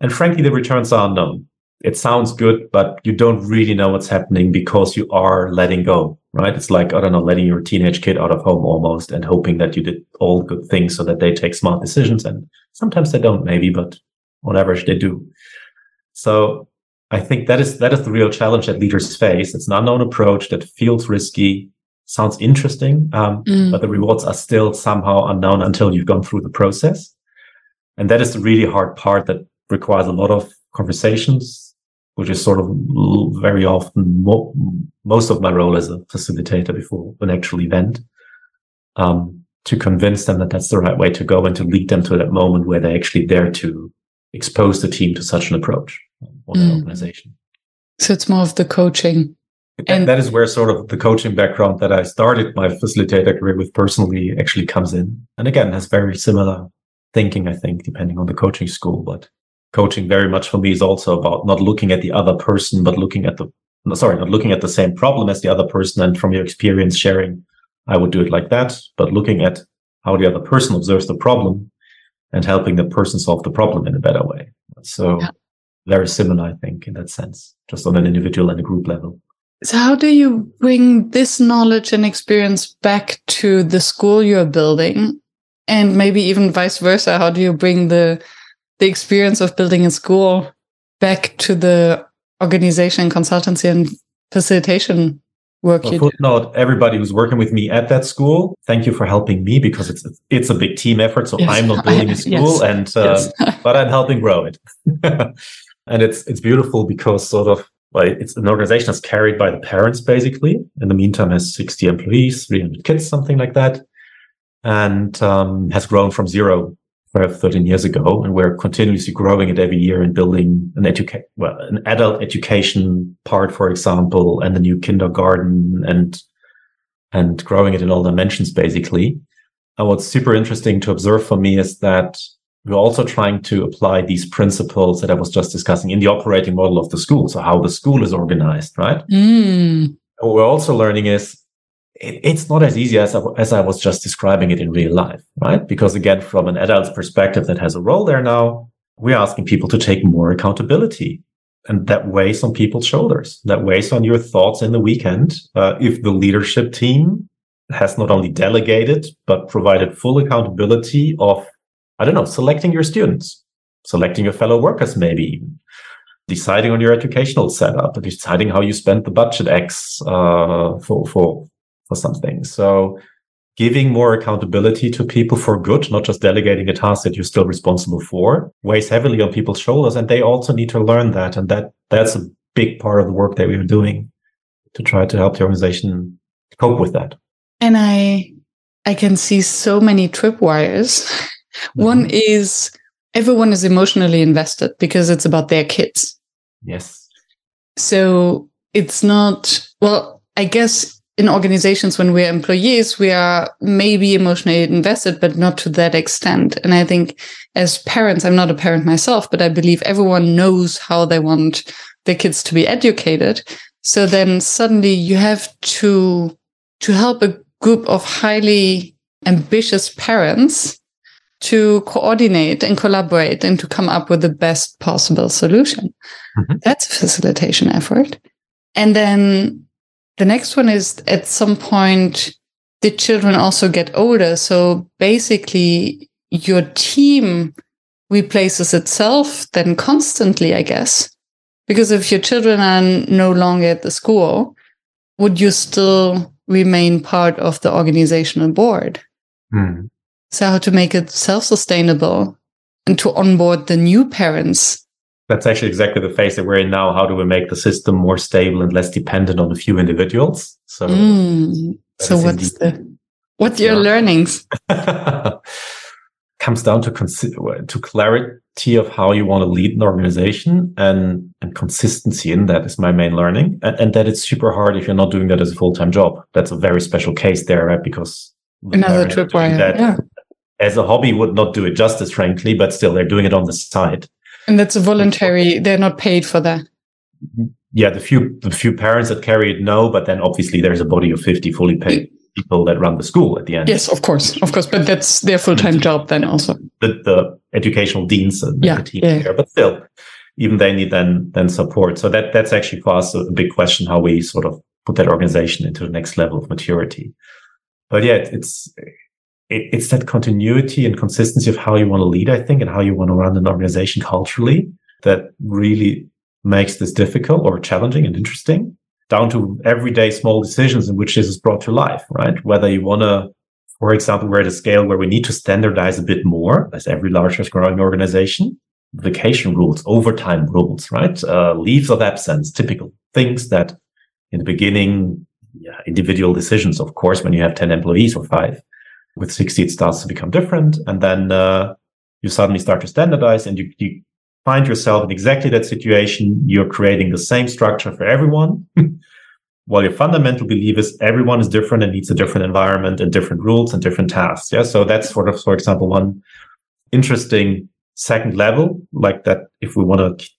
And frankly, the returns are unknown. It sounds good, but you don't really know what's happening because you are letting go, right? It's like, I don't know, letting your teenage kid out of home almost and hoping that you did all good things so that they take smart decisions. And sometimes they don't, maybe, but on average they do. So I think that is that is the real challenge that leaders face. It's an unknown approach that feels risky, sounds interesting, um, mm. but the rewards are still somehow unknown until you've gone through the process. And that is the really hard part that requires a lot of conversations, which is sort of very often mo- most of my role as a facilitator before an actual event. Um, to convince them that that's the right way to go and to lead them to that moment where they're actually dare to expose the team to such an approach or mm. organization. So it's more of the coaching. And that is where sort of the coaching background that I started my facilitator career with personally actually comes in. And again, has very similar thinking, I think, depending on the coaching school. But coaching very much for me is also about not looking at the other person, but looking at the, sorry, not looking at the same problem as the other person. And from your experience sharing, I would do it like that, but looking at how the other person observes the problem and helping the person solve the problem in a better way. So yeah. very similar, I think, in that sense, just on an individual and a group level. So how do you bring this knowledge and experience back to the school you're building? And maybe even vice versa, how do you bring the the experience of building a school back to the organization, consultancy and facilitation work well, footnote, everybody who's working with me at that school, thank you for helping me because it's it's a big team effort. So yes. I'm not building a school, yes. and uh, yes. but I'm helping grow it. and it's it's beautiful because sort of like it's an organization that's carried by the parents basically. In the meantime, has 60 employees, 300 kids, something like that, and um, has grown from zero 12, 13 years ago. And we're continuously growing it every year and building an educate, well, an adult education part, for example, and the new kindergarten and, and growing it in all dimensions, basically. And what's super interesting to observe for me is that we're also trying to apply these principles that I was just discussing in the operating model of the school. So how the school is organized, right? Mm. What we're also learning is it, it's not as easy as I, as I was just describing it in real life, right? Because again, from an adult's perspective that has a role there now, we're asking people to take more accountability. And that weighs on people's shoulders. That weighs on your thoughts in the weekend. Uh, if the leadership team has not only delegated, but provided full accountability of, I don't know, selecting your students, selecting your fellow workers, maybe even deciding on your educational setup, deciding how you spend the budget X uh, for for for something. So giving more accountability to people for good, not just delegating a task that you're still responsible for, weighs heavily on people's shoulders, and they also need to learn that, and that that's a big part of the work that we are doing to try to help the organization cope with that. And I I can see so many tripwires. Mm-hmm. One is everyone is emotionally invested because it's about their kids. Yes. So it's not, well, I guess in organizations when we're employees, we are maybe emotionally invested, but not to that extent. And I think as parents, I'm not a parent myself, but I believe everyone knows how they want their kids to be educated. So then suddenly you have to, to help a group of highly ambitious parents to coordinate and collaborate and to come up with the best possible solution. Mm-hmm. That's a facilitation effort. And then the next one is at some point, the children also get older. So basically, your team replaces itself then constantly, I guess. Because if your children are no longer at the school, would you still remain part of the organizational board? Mm. So how to make it self-sustainable and to onboard the new parents. That's actually exactly the phase that we're in now. How do we make the system more stable and less dependent on a few individuals? So, mm. so what's the what's your yeah. learnings? Comes down to consi- to clarity of how you want to lead an organization and and consistency in that is my main learning. And, and that it's super hard if you're not doing that as a full time job. That's a very special case there, right? Because another tripwire. Yeah as a hobby would not do it justice, frankly, but still they're doing it on the side. And that's a voluntary, they're not paid for that. Mm-hmm. Yeah, the few the few parents that carry it no, but then obviously there's a body of 50 fully paid people that run the school at the end. Yes, of course, of course, but that's their full time mm-hmm. job then also. The, the educational deans and yeah, the team yeah. here, but still, even they need then then support. So that that's actually for us a big question how we sort of put that organization into the next level of maturity. But yeah, it's it, it's that continuity and consistency of how you want to lead, I think, and how you want to run an organization culturally that really makes this difficult or challenging and interesting down to everyday small decisions in which this is brought to life, right? Whether you want to, for example, we're at a scale where we need to standardize a bit more as every larger growing organization, vacation rules, overtime rules, right? Uh, leaves of absence, typical things that in the beginning, yeah, individual decisions, of course, when you have 10 employees or five, with 60, it starts to become different. And then uh, you suddenly start to standardize and you, you find yourself in exactly that situation. You're creating the same structure for everyone. While your fundamental belief is everyone is different and needs a different environment and different rules and different tasks. Yeah. So that's sort of, for example, one interesting second level, like that if we want to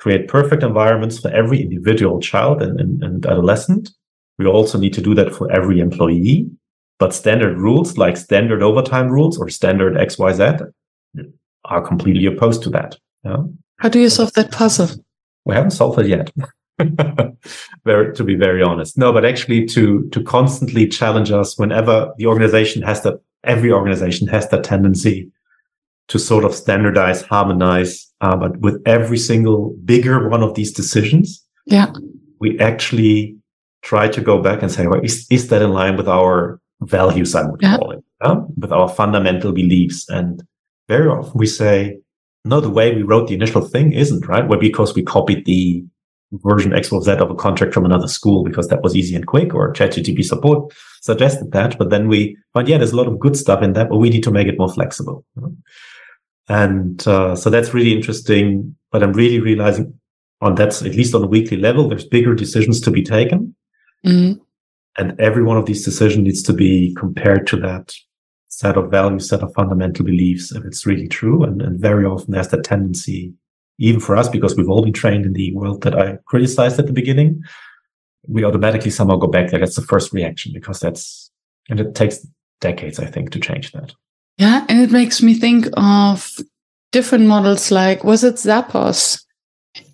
create perfect environments for every individual child and, and, and adolescent, we also need to do that for every employee but standard rules like standard overtime rules or standard XYZ are completely opposed to that. Yeah? How do you solve that puzzle? We haven't solved it yet. very, to be very honest. No, but actually to, to constantly challenge us whenever the organization has that, every organization has that tendency to sort of standardize, harmonize, uh, but with every single bigger one of these decisions, yeah, we actually try to go back and say, well, is, is that in line with our values, I would yeah. call it, yeah? with our fundamental beliefs. And very often we say, no, the way we wrote the initial thing isn't right. Well, because we copied the version X or Z of a contract from another school because that was easy and quick, or ChatGPT support suggested that. But then we find, yeah, there's a lot of good stuff in that, but we need to make it more flexible. And uh, so that's really interesting. But I'm really realizing on that, at least on a weekly level, there's bigger decisions to be taken. Mm-hmm. And every one of these decisions needs to be compared to that set of values, set of fundamental beliefs, if it's really true. And, and very often there's that tendency, even for us, because we've all been trained in the world that I criticized at the beginning, we automatically somehow go back there. That's the first reaction because that's, and it takes decades, I think, to change that. Yeah. And it makes me think of different models like, was it Zappos?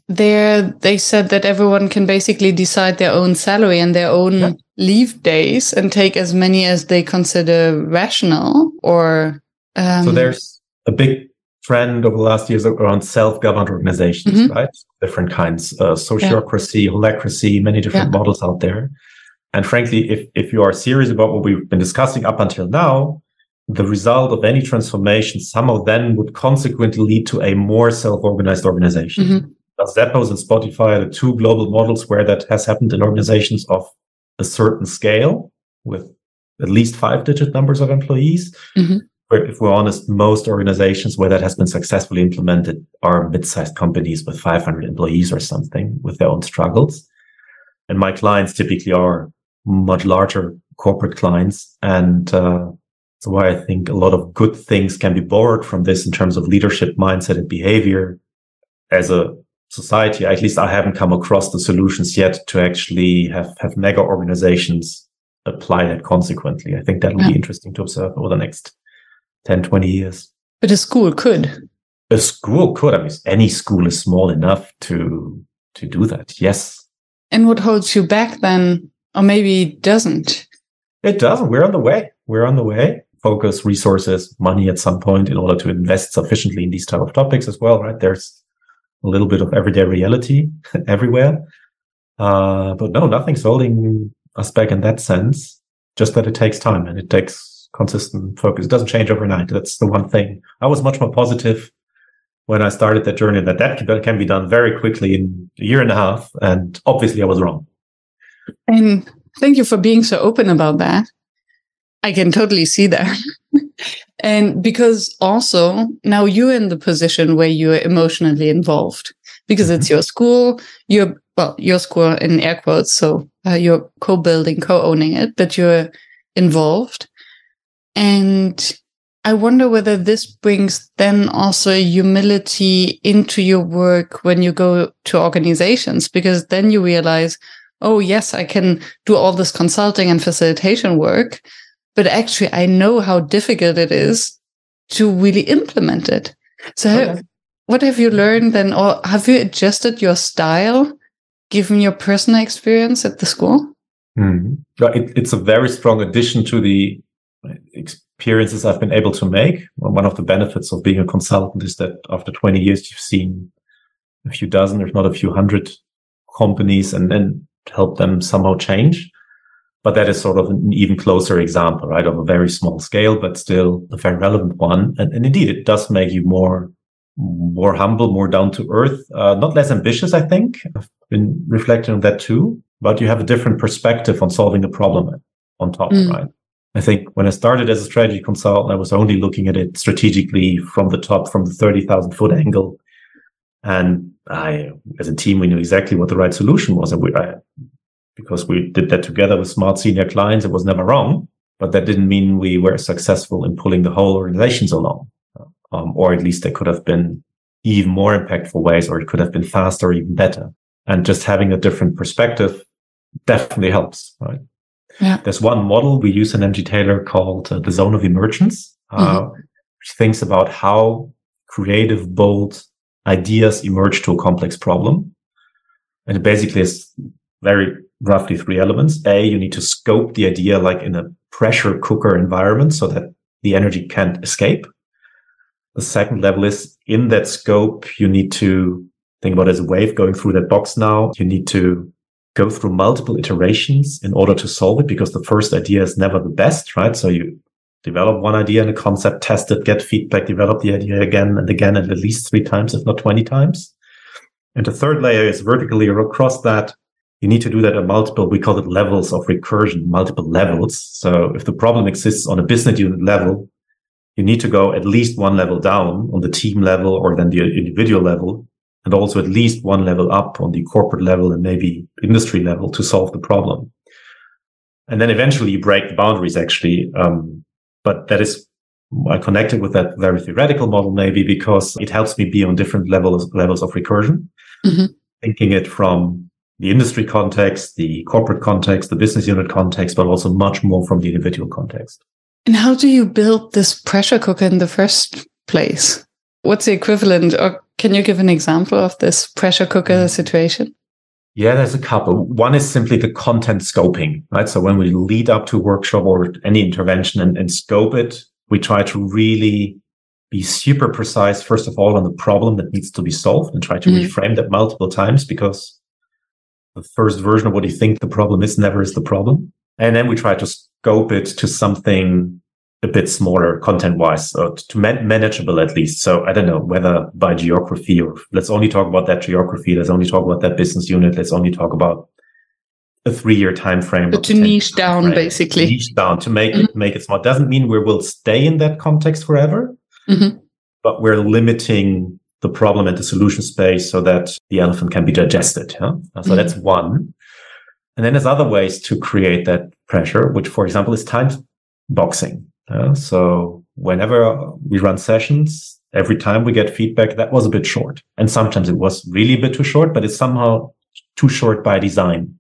There, they said that everyone can basically decide their own salary and their own yeah. leave days and take as many as they consider rational or. Um, so there's a big trend over the last years around self-governed organizations, mm-hmm. right? Different kinds, uh, sociocracy, yeah. holacracy, many different yeah. models out there. And frankly, if, if you are serious about what we've been discussing up until now, the result of any transformation somehow then would consequently lead to a more self-organized organization. Mm-hmm. Zappos and Spotify are the two global models where that has happened in organizations of a certain scale with at least five digit numbers of employees. Mm-hmm if we're honest, most organizations where that has been successfully implemented are mid-sized companies with 500 employees or something with their own struggles. And my clients typically are much larger corporate clients. And uh, that's why I think a lot of good things can be borrowed from this in terms of leadership mindset and behavior as a society. At least I haven't come across the solutions yet to actually have, have mega organizations apply that consequently. I think that'll yeah. be interesting to observe over the next 10, 20 years. But a school could. A school could. I mean, any school is small enough to to do that. Yes. And what holds you back then, or maybe doesn't? It doesn't. We're on the way. We're on the way. Focus, resources, money at some point in order to invest sufficiently in these type of topics as well. Right? There's a little bit of everyday reality everywhere. Uh, but no, nothing's holding us back in that sense. Just that it takes time and it takes consistent focus. It doesn't change overnight. That's the one thing. I was much more positive when I started that journey that that can be done very quickly in a year and a half. And obviously I was wrong. And thank you for being so open about that. I can totally see that. and because also now you're in the position where you're emotionally involved because it's mm-hmm. your school, you're, well, your school in air quotes. So uh, you're co-building, co-owning it, but you're involved. And I wonder whether this brings then also humility into your work when you go to organizations, because then you realize, oh, yes, I can do all this consulting and facilitation work, but actually I know how difficult it is to really implement it. So, okay. what have you learned then, or have you adjusted your style given your personal experience at the school? Mm. It, it's a very strong addition to the experiences I've been able to make. One of the benefits of being a consultant is that after 20 years, you've seen a few dozen, if not a few hundred companies and then help them somehow change. But that is sort of an even closer example, right? Of a very small scale, but still a very relevant one. And, and indeed, it does make you more, more humble, more down to earth, uh, not less ambitious, I think. I've been reflecting on that too, but you have a different perspective on solving a problem on top, mm. right? I think when I started as a strategy consultant, I was only looking at it strategically from the top, from the 30,000 foot angle. And I, as a team, we knew exactly what the right solution was. And we, I, because we did that together with smart senior clients, it was never wrong, but that didn't mean we were successful in pulling the whole organizations along. Um, or at least there could have been even more impactful ways, or it could have been faster, or even better. And just having a different perspective definitely helps, right? Yeah. There's one model we use in MG Taylor called uh, the zone of emergence, uh, mm-hmm. which thinks about how creative, bold ideas emerge to a complex problem. And it basically is very roughly three elements. A, you need to scope the idea like in a pressure cooker environment so that the energy can't escape. The second level is in that scope, you need to think about as a wave going through that box now. You need to go through multiple iterations in order to solve it because the first idea is never the best, right? So you develop one idea and a concept, test it, get feedback, develop the idea again and again, and at least three times, if not 20 times. And the third layer is vertically or across that. You need to do that at multiple, we call it levels of recursion, multiple levels. So if the problem exists on a business unit level, you need to go at least one level down on the team level or then the individual level and also at least one level up on the corporate level and maybe industry level to solve the problem. And then eventually you break the boundaries actually. Um, but that is, I connected with that very theoretical model maybe because it helps me be on different levels, levels of recursion, mm-hmm. thinking it from the industry context, the corporate context, the business unit context, but also much more from the individual context. And how do you build this pressure cooker in the first place? What's the equivalent? Or can you give an example of this pressure cooker mm. situation? Yeah, there's a couple. One is simply the content scoping, right? So when we lead up to a workshop or any intervention and, and scope it, we try to really be super precise, first of all, on the problem that needs to be solved and try to mm. reframe that multiple times because the first version of what you think the problem is never is the problem. And then we try to scope it to something a bit smaller content wise, or to man- manageable at least. So I don't know whether by geography or let's only talk about that geography. Let's only talk about that business unit. Let's only talk about a three year time frame. To niche down, frame. basically. Niche down to make mm-hmm. it make it smart. Doesn't mean we will stay in that context forever, mm-hmm. but we're limiting the problem and the solution space so that the elephant can be digested. Huh? So mm-hmm. that's one. And then there's other ways to create that pressure, which, for example, is time boxing. Uh, so whenever we run sessions, every time we get feedback, that was a bit short. And sometimes it was really a bit too short, but it's somehow too short by design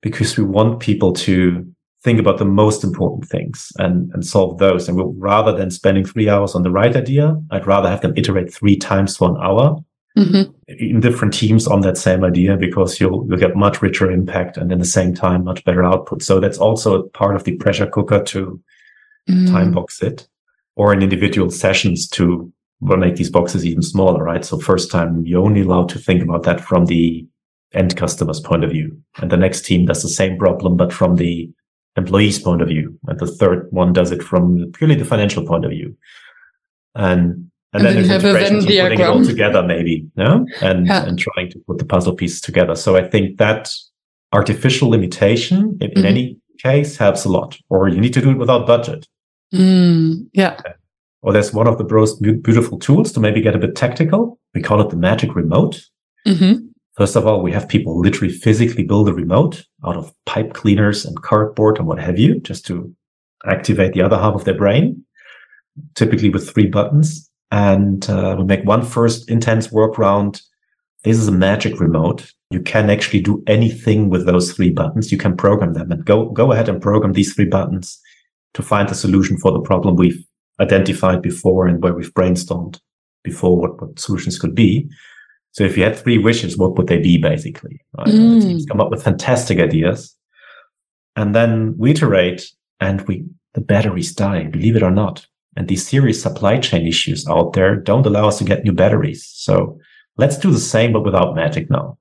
because we want people to think about the most important things and, and solve those. And we'll, rather than spending three hours on the right idea, I'd rather have them iterate three times for an hour mm-hmm. in different teams on that same idea because you'll, you'll get much richer impact and in the same time, much better output. So that's also part of the pressure cooker to mm. time box it or in individual sessions to make these boxes even smaller, right? So first time you're only allowed to think about that from the end customer's point of view. And the next team does the same problem, but from the employee's point of view. And the third one does it from purely the financial point of view. And and, and then, then there's integration putting it all together, maybe, no? And yeah. and trying to put the puzzle pieces together. So I think that artificial limitation in, mm-hmm. in any case helps a lot. Or you need to do it without budget. Mm, yeah. Or there's one of the most beautiful tools to maybe get a bit tactical. We call it the magic remote. Mm-hmm. First of all, we have people literally physically build a remote out of pipe cleaners and cardboard and what have you, just to activate the other half of their brain, typically with three buttons. And uh, we make one first intense workaround. This is a magic remote. You can actually do anything with those three buttons. You can program them and go, go ahead and program these three buttons to find a solution for the problem we've identified before and where we've brainstormed before what, what solutions could be. So if you had three wishes, what would they be basically? Right? Mm. The teams come up with fantastic ideas and then we iterate and we, the batteries die, believe it or not. And these serious supply chain issues out there don't allow us to get new batteries. So let's do the same, but without magic now.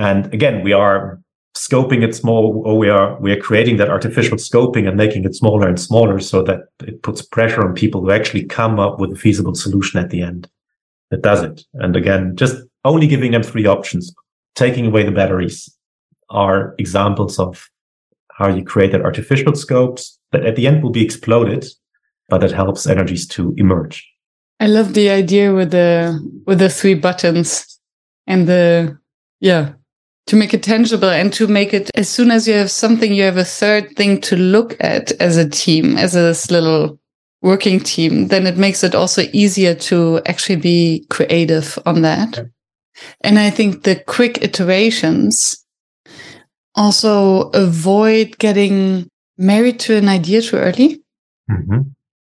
And again, we are scoping it small or we are we are creating that artificial scoping and making it smaller and smaller so that it puts pressure on people who actually come up with a feasible solution at the end that does it and again just only giving them three options taking away the batteries are examples of how you create that artificial scopes that at the end will be exploded but that helps energies to emerge. I love the idea with the with the three buttons and the yeah to make it tangible and to make it as soon as you have something, you have a third thing to look at as a team, as this little working team, then it makes it also easier to actually be creative on that. Okay. And I think the quick iterations also avoid getting married to an idea too early. Mm-hmm.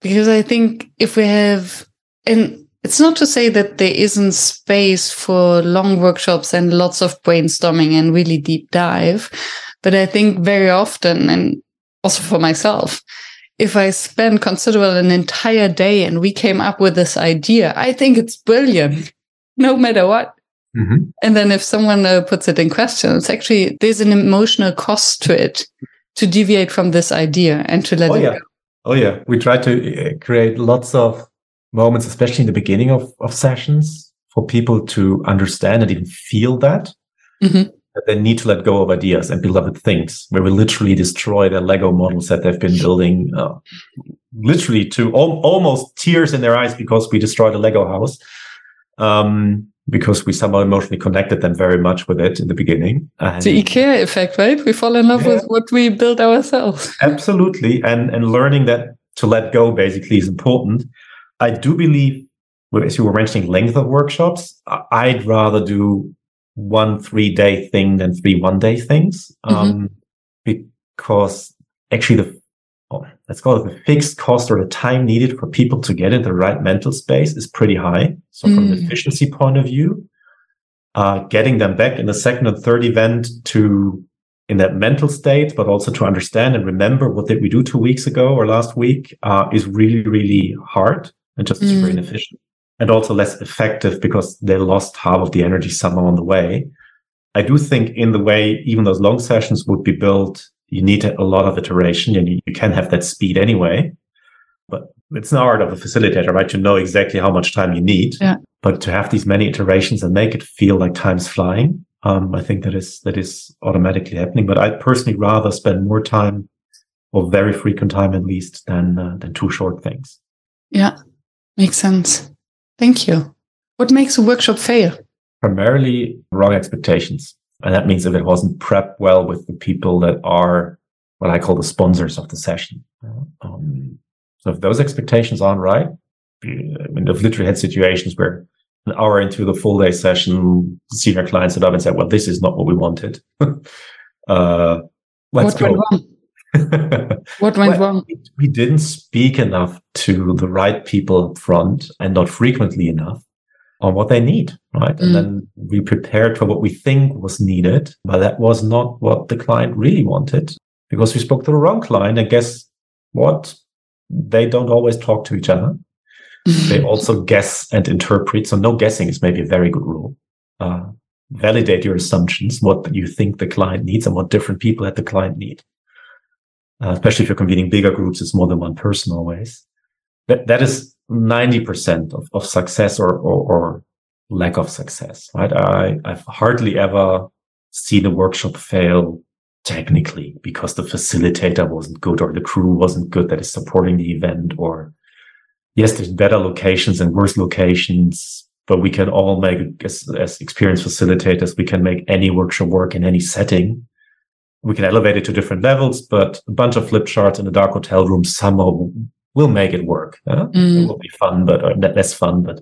Because I think if we have, and it's not to say that there isn't space for long workshops and lots of brainstorming and really deep dive. But I think very often, and also for myself, if I spend considerable an entire day and we came up with this idea, I think it's brilliant, no matter what. Mm-hmm. And then if someone uh, puts it in question, it's actually, there's an emotional cost to it to deviate from this idea and to let oh, it yeah. go. Oh, yeah. We try to uh, create lots of moments, especially in the beginning of, of sessions, for people to understand and even feel that. Mm-hmm. That they need to let go of ideas and beloved things, where we literally destroy their Lego models that they've been building, uh, literally to al- almost tears in their eyes because we destroyed a Lego house. Um, because we somehow emotionally connected them very much with it in the beginning. And the IKEA effect, right? We fall in love yeah. with what we build ourselves. Absolutely. And, and learning that to let go basically is important. I do believe, as you were mentioning, length of workshops. I'd rather do one three day thing than three one day things. Mm-hmm. Um, because actually the, oh, let's call it the fixed cost or the time needed for people to get in the right mental space is pretty high. So mm. from an mm. efficiency point of view, uh, getting them back in the second and third event to in that mental state, but also to understand and remember what did we do two weeks ago or last week uh, is really, really hard and just mm. super inefficient and also less effective because they lost half of the energy somewhere on the way. I do think in the way even those long sessions would be built, you need a lot of iteration and you, you can have that speed anyway. But it's an art of a facilitator, right? To know exactly how much time you need. Yeah. But to have these many iterations and make it feel like time's flying, um, I think that is that is automatically happening. But I personally rather spend more time, or very frequent time at least, than uh, than two short things. Yeah, makes sense. Thank you. What makes a workshop fail? Primarily wrong expectations, and that means if it wasn't prepped well with the people that are what I call the sponsors of the session. Um, so if those expectations aren't right, I mean, I've literally had situations where an hour into the full day session, the senior clients stood up and said, well, this is not what we wanted. uh, let's what go. What went well, wrong? We didn't speak enough to the right people up front and not frequently enough on what they need, right? Mm. And then we prepared for what we think was needed, but that was not what the client really wanted because we spoke to the wrong client. And guess what? They don't always talk to each other they also guess and interpret. So no guessing is maybe a very good rule. Uh, validate your assumptions, what you think the client needs and what different people at the client need. Uh, especially if you're convening bigger groups, it's more than one person always. That, that is 90% of, of success or, or, or lack of success, right? I, I've hardly ever seen a workshop fail technically because the facilitator wasn't good or the crew wasn't good that is supporting the event or yes, there's better locations and worse locations, but we can all make, as, as experienced facilitators, we can make any workshop work in any setting. We can elevate it to different levels, but a bunch of flip charts in a dark hotel room somehow will make it work. Mm. It will be fun, but or less fun, but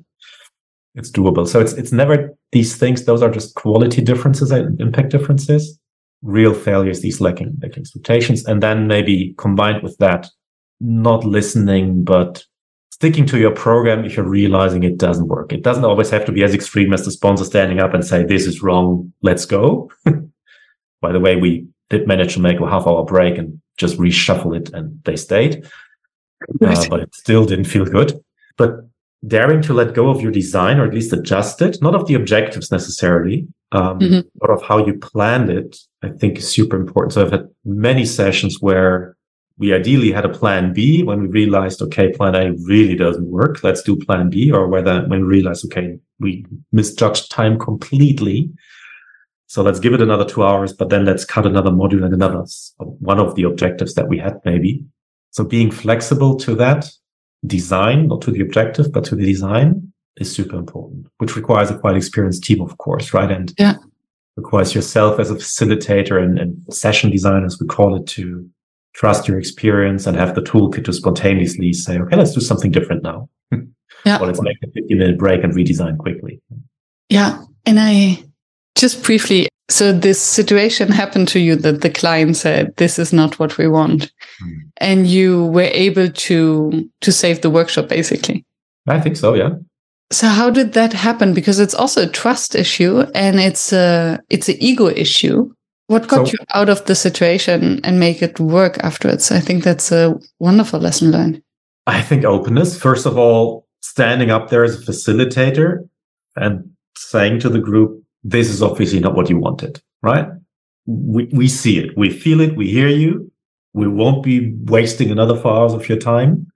it's doable. So it's it's never these things. Those are just quality differences, impact differences. Real failures, these lacking, lacking expectations, and then maybe combined with that, not listening, but sticking to your program if you're realizing it doesn't work. It doesn't always have to be as extreme as the sponsor standing up and say, this is wrong. Let's go. By the way, we did manage to make a half hour break and just reshuffle it and they stayed. Uh, but it still didn't feel good. But daring to let go of your design or at least adjust it, not of the objectives necessarily, um, mm-hmm. but of how you planned it, I think is super important. So I've had many sessions where we ideally had a plan B when we realized, okay, plan A really doesn't work. Let's do plan B or whether when we realized, okay, we misjudged time completely. So let's give it another two hours, but then let's cut another module and another one of the objectives that we had maybe. So being flexible to that design, not to the objective, but to the design is super important, which requires a quite experienced team, of course, right? And yeah. requires yourself as a facilitator and, and session designer, as we call it, to trust your experience and have the toolkit to spontaneously say, okay, let's do something different now. Yeah. or let's make a 50 minute break and redesign quickly. Yeah. And I just briefly, so this situation happened to you that the client said, this is not what we want. Mm. And you were able to, to save the workshop basically. I think so. Yeah. So how did that happen? Because it's also a trust issue and it's a, it's an ego issue. What got so, you out of the situation and make it work afterwards? I think that's a wonderful lesson learned. I think openness, first of all, standing up there as a facilitator and saying to the group, this is obviously not what you wanted, right? We, we see it, we feel it, we hear you. We won't be wasting another four hours of your time,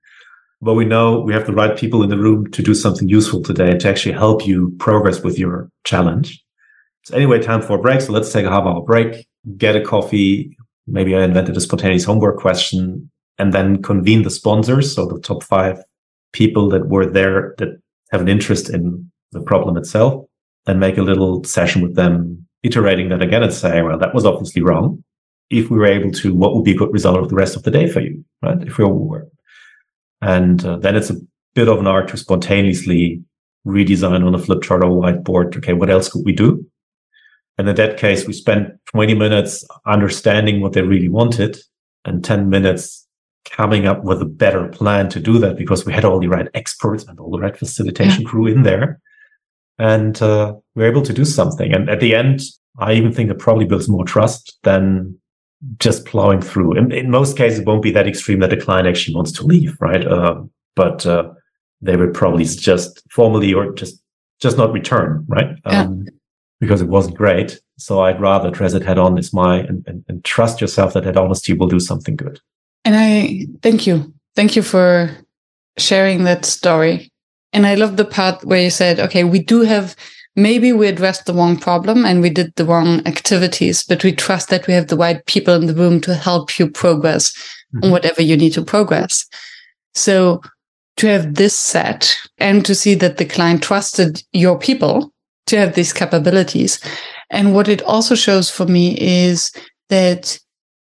but we know we have the right people in the room to do something useful today and to actually help you progress with your challenge. So anyway, time for a break. So let's take a half hour break, get a coffee. Maybe I invented a spontaneous homework question and then convene the sponsors. So the top five people that were there that have an interest in the problem itself and make a little session with them, iterating that again and saying, well, that was obviously wrong. If we were able to, what would be a good result of the rest of the day for you? Right. If we were. And uh, then it's a bit of an art to spontaneously redesign on a flip chart or whiteboard. Okay. What else could we do? And in that case, we spent 20 minutes understanding what they really wanted and 10 minutes coming up with a better plan to do that because we had all the right experts and all the right facilitation crew in there. And uh, we we're able to do something. And at the end, I even think it probably builds more trust than just plowing through. In, in most cases, it won't be that extreme that the client actually wants to leave, right? Uh, but uh, they would probably just formally or just just not return, right? Um, because it wasn't great. So I'd rather address it head on. Is my and, and, and trust yourself that that honesty will do something good. And I thank you, thank you for sharing that story. And I love the part where you said, okay, we do have maybe we addressed the wrong problem and we did the wrong activities, but we trust that we have the right people in the room to help you progress mm-hmm. on whatever you need to progress. So to have this set and to see that the client trusted your people to have these capabilities. And what it also shows for me is that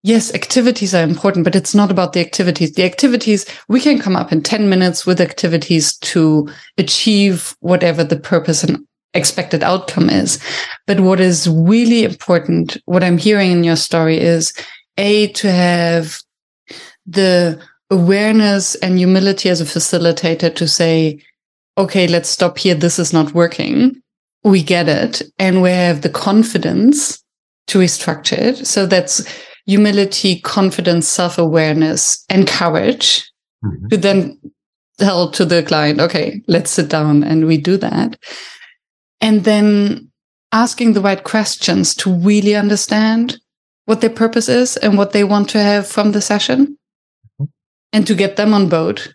yes, activities are important, but it's not about the activities. The activities, we can come up in 10 minutes with activities to achieve whatever the purpose and expected outcome is. But what is really important, what I'm hearing in your story is A, to have the awareness and humility as a facilitator to say, okay, let's stop here. This is not working. We get it. And we have the confidence to restructure it. So that's humility, confidence, self awareness, and courage mm-hmm. to then tell to the client, okay, let's sit down and we do that. And then asking the right questions to really understand what their purpose is and what they want to have from the session and to get them on board.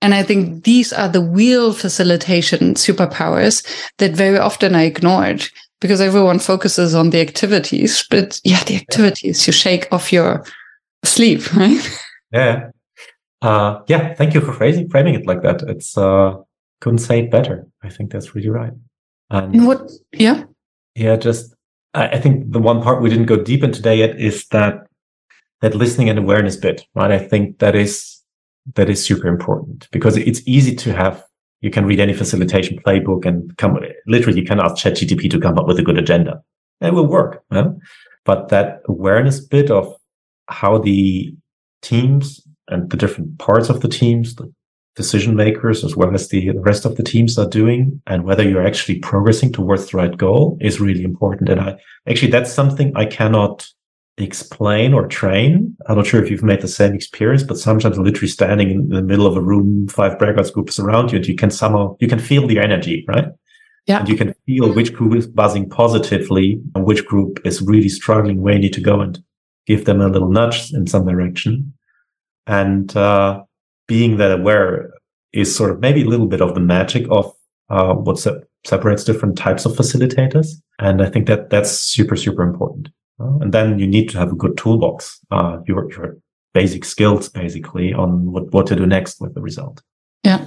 And I think these are the real facilitation superpowers that very often are ignored because everyone focuses on the activities. But yeah, the activities, you shake off your sleep, right? Yeah. Uh, yeah. Thank you for phrasing, framing it like that. It's, uh, couldn't say it better. I think that's really right. And, and what, yeah. Yeah. Just, I, I think the one part we didn't go deep into today yet is that, that listening and awareness bit, right? I think that is that is super important because it's easy to have you can read any facilitation playbook and come literally you can ask ChatGPT to come up with a good agenda. It will work. Huh? But that awareness bit of how the teams and the different parts of the teams, the decision makers, as well as the rest of the teams are doing, and whether you're actually progressing towards the right goal is really important. And I actually, that's something I cannot explain or train. I'm not sure if you've made the same experience, but sometimes literally standing in the middle of a room, five breakout groups around you, and you can somehow, you can feel the energy, right? Yeah. And you can feel which group is buzzing positively and which group is really struggling where you need to go and give them a little nudge in some direction. And, uh, being that aware is sort of maybe a little bit of the magic of, uh, what se- separates different types of facilitators. And I think that that's super, super important. And then you need to have a good toolbox, uh, your, your basic skills basically on what, what to do next with the result. Yeah.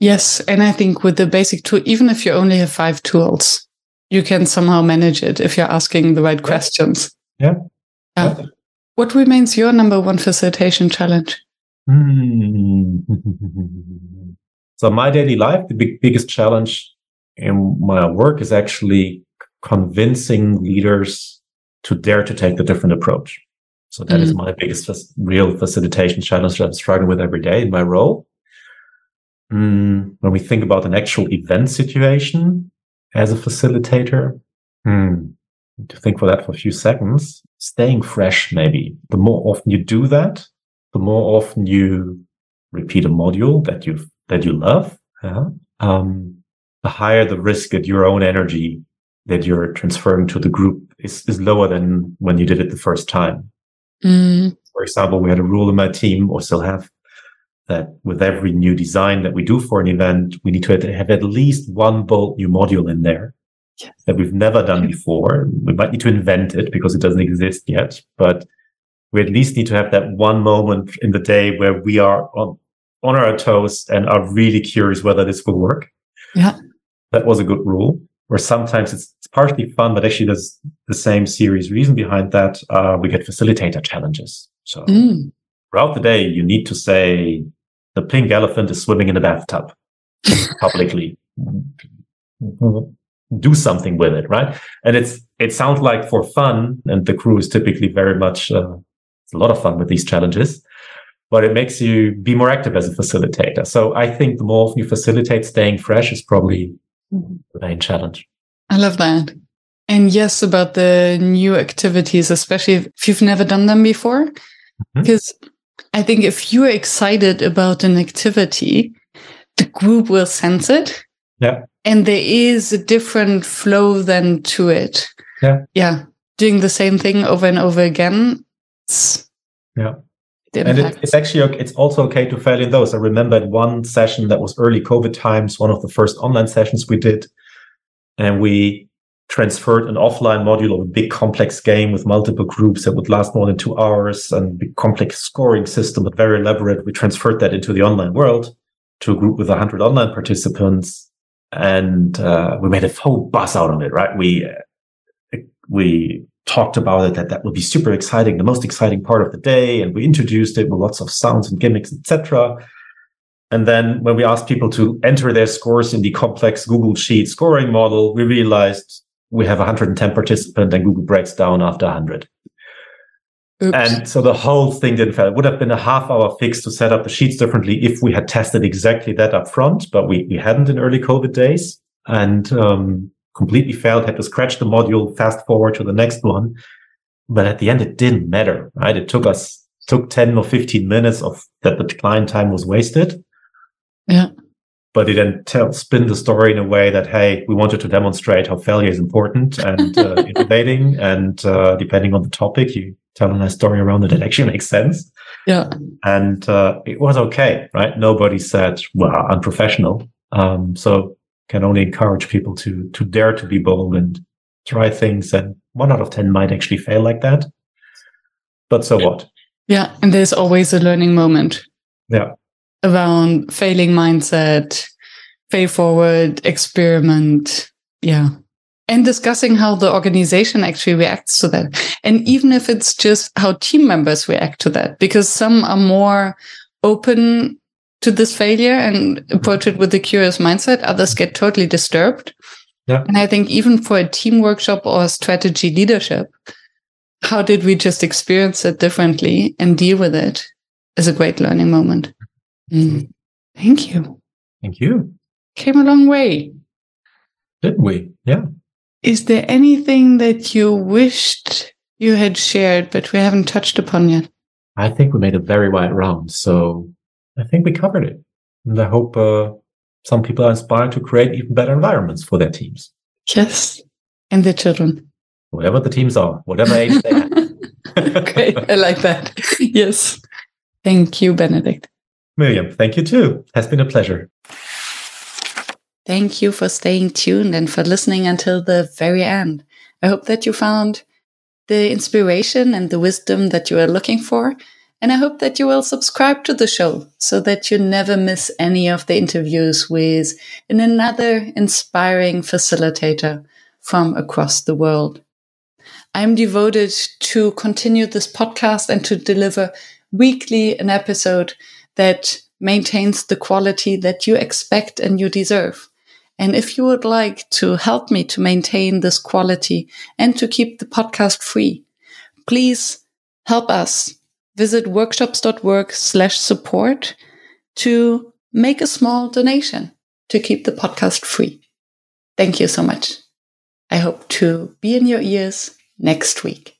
Yes. And I think with the basic tool, even if you only have five tools, you can somehow manage it if you're asking the right yeah. questions. Yeah. yeah. yeah. What remains your number one facilitation challenge? So my daily life, the big, biggest challenge in my work is actually convincing leaders to dare to take the different approach. So that mm. is my biggest real facilitation challenge that I'm struggling with every day in my role. Mm, when we think about an actual event situation as a facilitator, hmm, to think for that for a few seconds, staying fresh, maybe the more often you do that, the more often you repeat a module that you that you love, yeah, um, the higher the risk that your own energy that you're transferring to the group is, is lower than when you did it the first time. Mm. For example, we had a rule in my team or still have that with every new design that we do for an event, we need to have at least one bold new module in there yes. that we've never done before. We might need to invent it because it doesn't exist yet, but we at least need to have that one moment in the day where we are on, on our toes and are really curious whether this will work. Yeah. That was a good rule where sometimes it's, it's partially fun, but actually there's the same serious reason behind that. Uh, we get facilitator challenges. So mm. throughout the day, you need to say the pink elephant is swimming in the bathtub publicly. do something with it, right? And it's it sounds like for fun, and the crew is typically very much uh, it's a lot of fun with these challenges, but it makes you be more active as a facilitator. So I think the more you facilitate, staying fresh is probably main challenge. I love that. And yes, about the new activities, especially if you've never done them before, mm-hmm. because I think if you're excited about an activity, the group will sense it. Yeah. And there is a different flow then to it. Yeah. Yeah. Doing the same thing over and over again. yeah. And it, it's actually it's also okay to fail in those. I remember one session that was early COVID times, one of the first online sessions we did, and we transferred an offline module of a big complex game with multiple groups that would last more than two hours and big complex scoring system, but very elaborate. We transferred that into the online world to a group with 100 online participants. And uh, we made a whole buzz out of it, right? We, uh, we talked about it that that would be super exciting, the most exciting part of the day. And we introduced it with lots of sounds and gimmicks, etc. And then when we asked people to enter their scores in the complex Google Sheet scoring model, we realized we have 110 participants and Google breaks down after 100. Oops. And so the whole thing didn't fail. It would have been a half hour fix to set up the sheets differently if we had tested exactly that up front, but we, we hadn't in early COVID days and um, completely failed, had to scratch the module, fast forward to the next one. But at the end, it didn't matter, right? It took us, took 10 or 15 minutes of that the client time was wasted. Yeah but he then tell spin the story in a way that hey we wanted to demonstrate how failure is important and uh, innovating and uh, depending on the topic you tell a nice story around it that actually makes sense yeah and uh, it was okay right nobody said well unprofessional um, so can only encourage people to to dare to be bold and try things and one out of ten might actually fail like that but so what yeah and there's always a learning moment yeah around failing mindset, fail forward, experiment. Yeah. And discussing how the organization actually reacts to that. And even if it's just how team members react to that, because some are more open to this failure and approach it with a curious mindset, others get totally disturbed. Yeah. And I think even for a team workshop or strategy leadership, how did we just experience it differently and deal with it is a great learning moment. Mm. Thank you. Thank you. Came a long way. Didn't we? Yeah. Is there anything that you wished you had shared, but we haven't touched upon yet? I think we made a very wide round. So I think we covered it. And I hope uh, some people are inspired to create even better environments for their teams. Yes. And their children. Whatever the teams are, whatever age they have. Great. I like that. Yes. Thank you, Benedikt. Myriam, thank you too. Has been a pleasure. Thank you for staying tuned and for listening until the very end. I hope that you found the inspiration and the wisdom that you are looking for. And I hope that you will subscribe to the show so that you never miss any of the interviews with another inspiring facilitator from across the world. I'm devoted to continue this podcast and to deliver weekly an episode that maintains the quality that you expect and you deserve. And if you would like to help me to maintain this quality and to keep the podcast free, please help us visit workshops.work slash support to make a small donation to keep the podcast free. Thank you so much. I hope to be in your ears next week.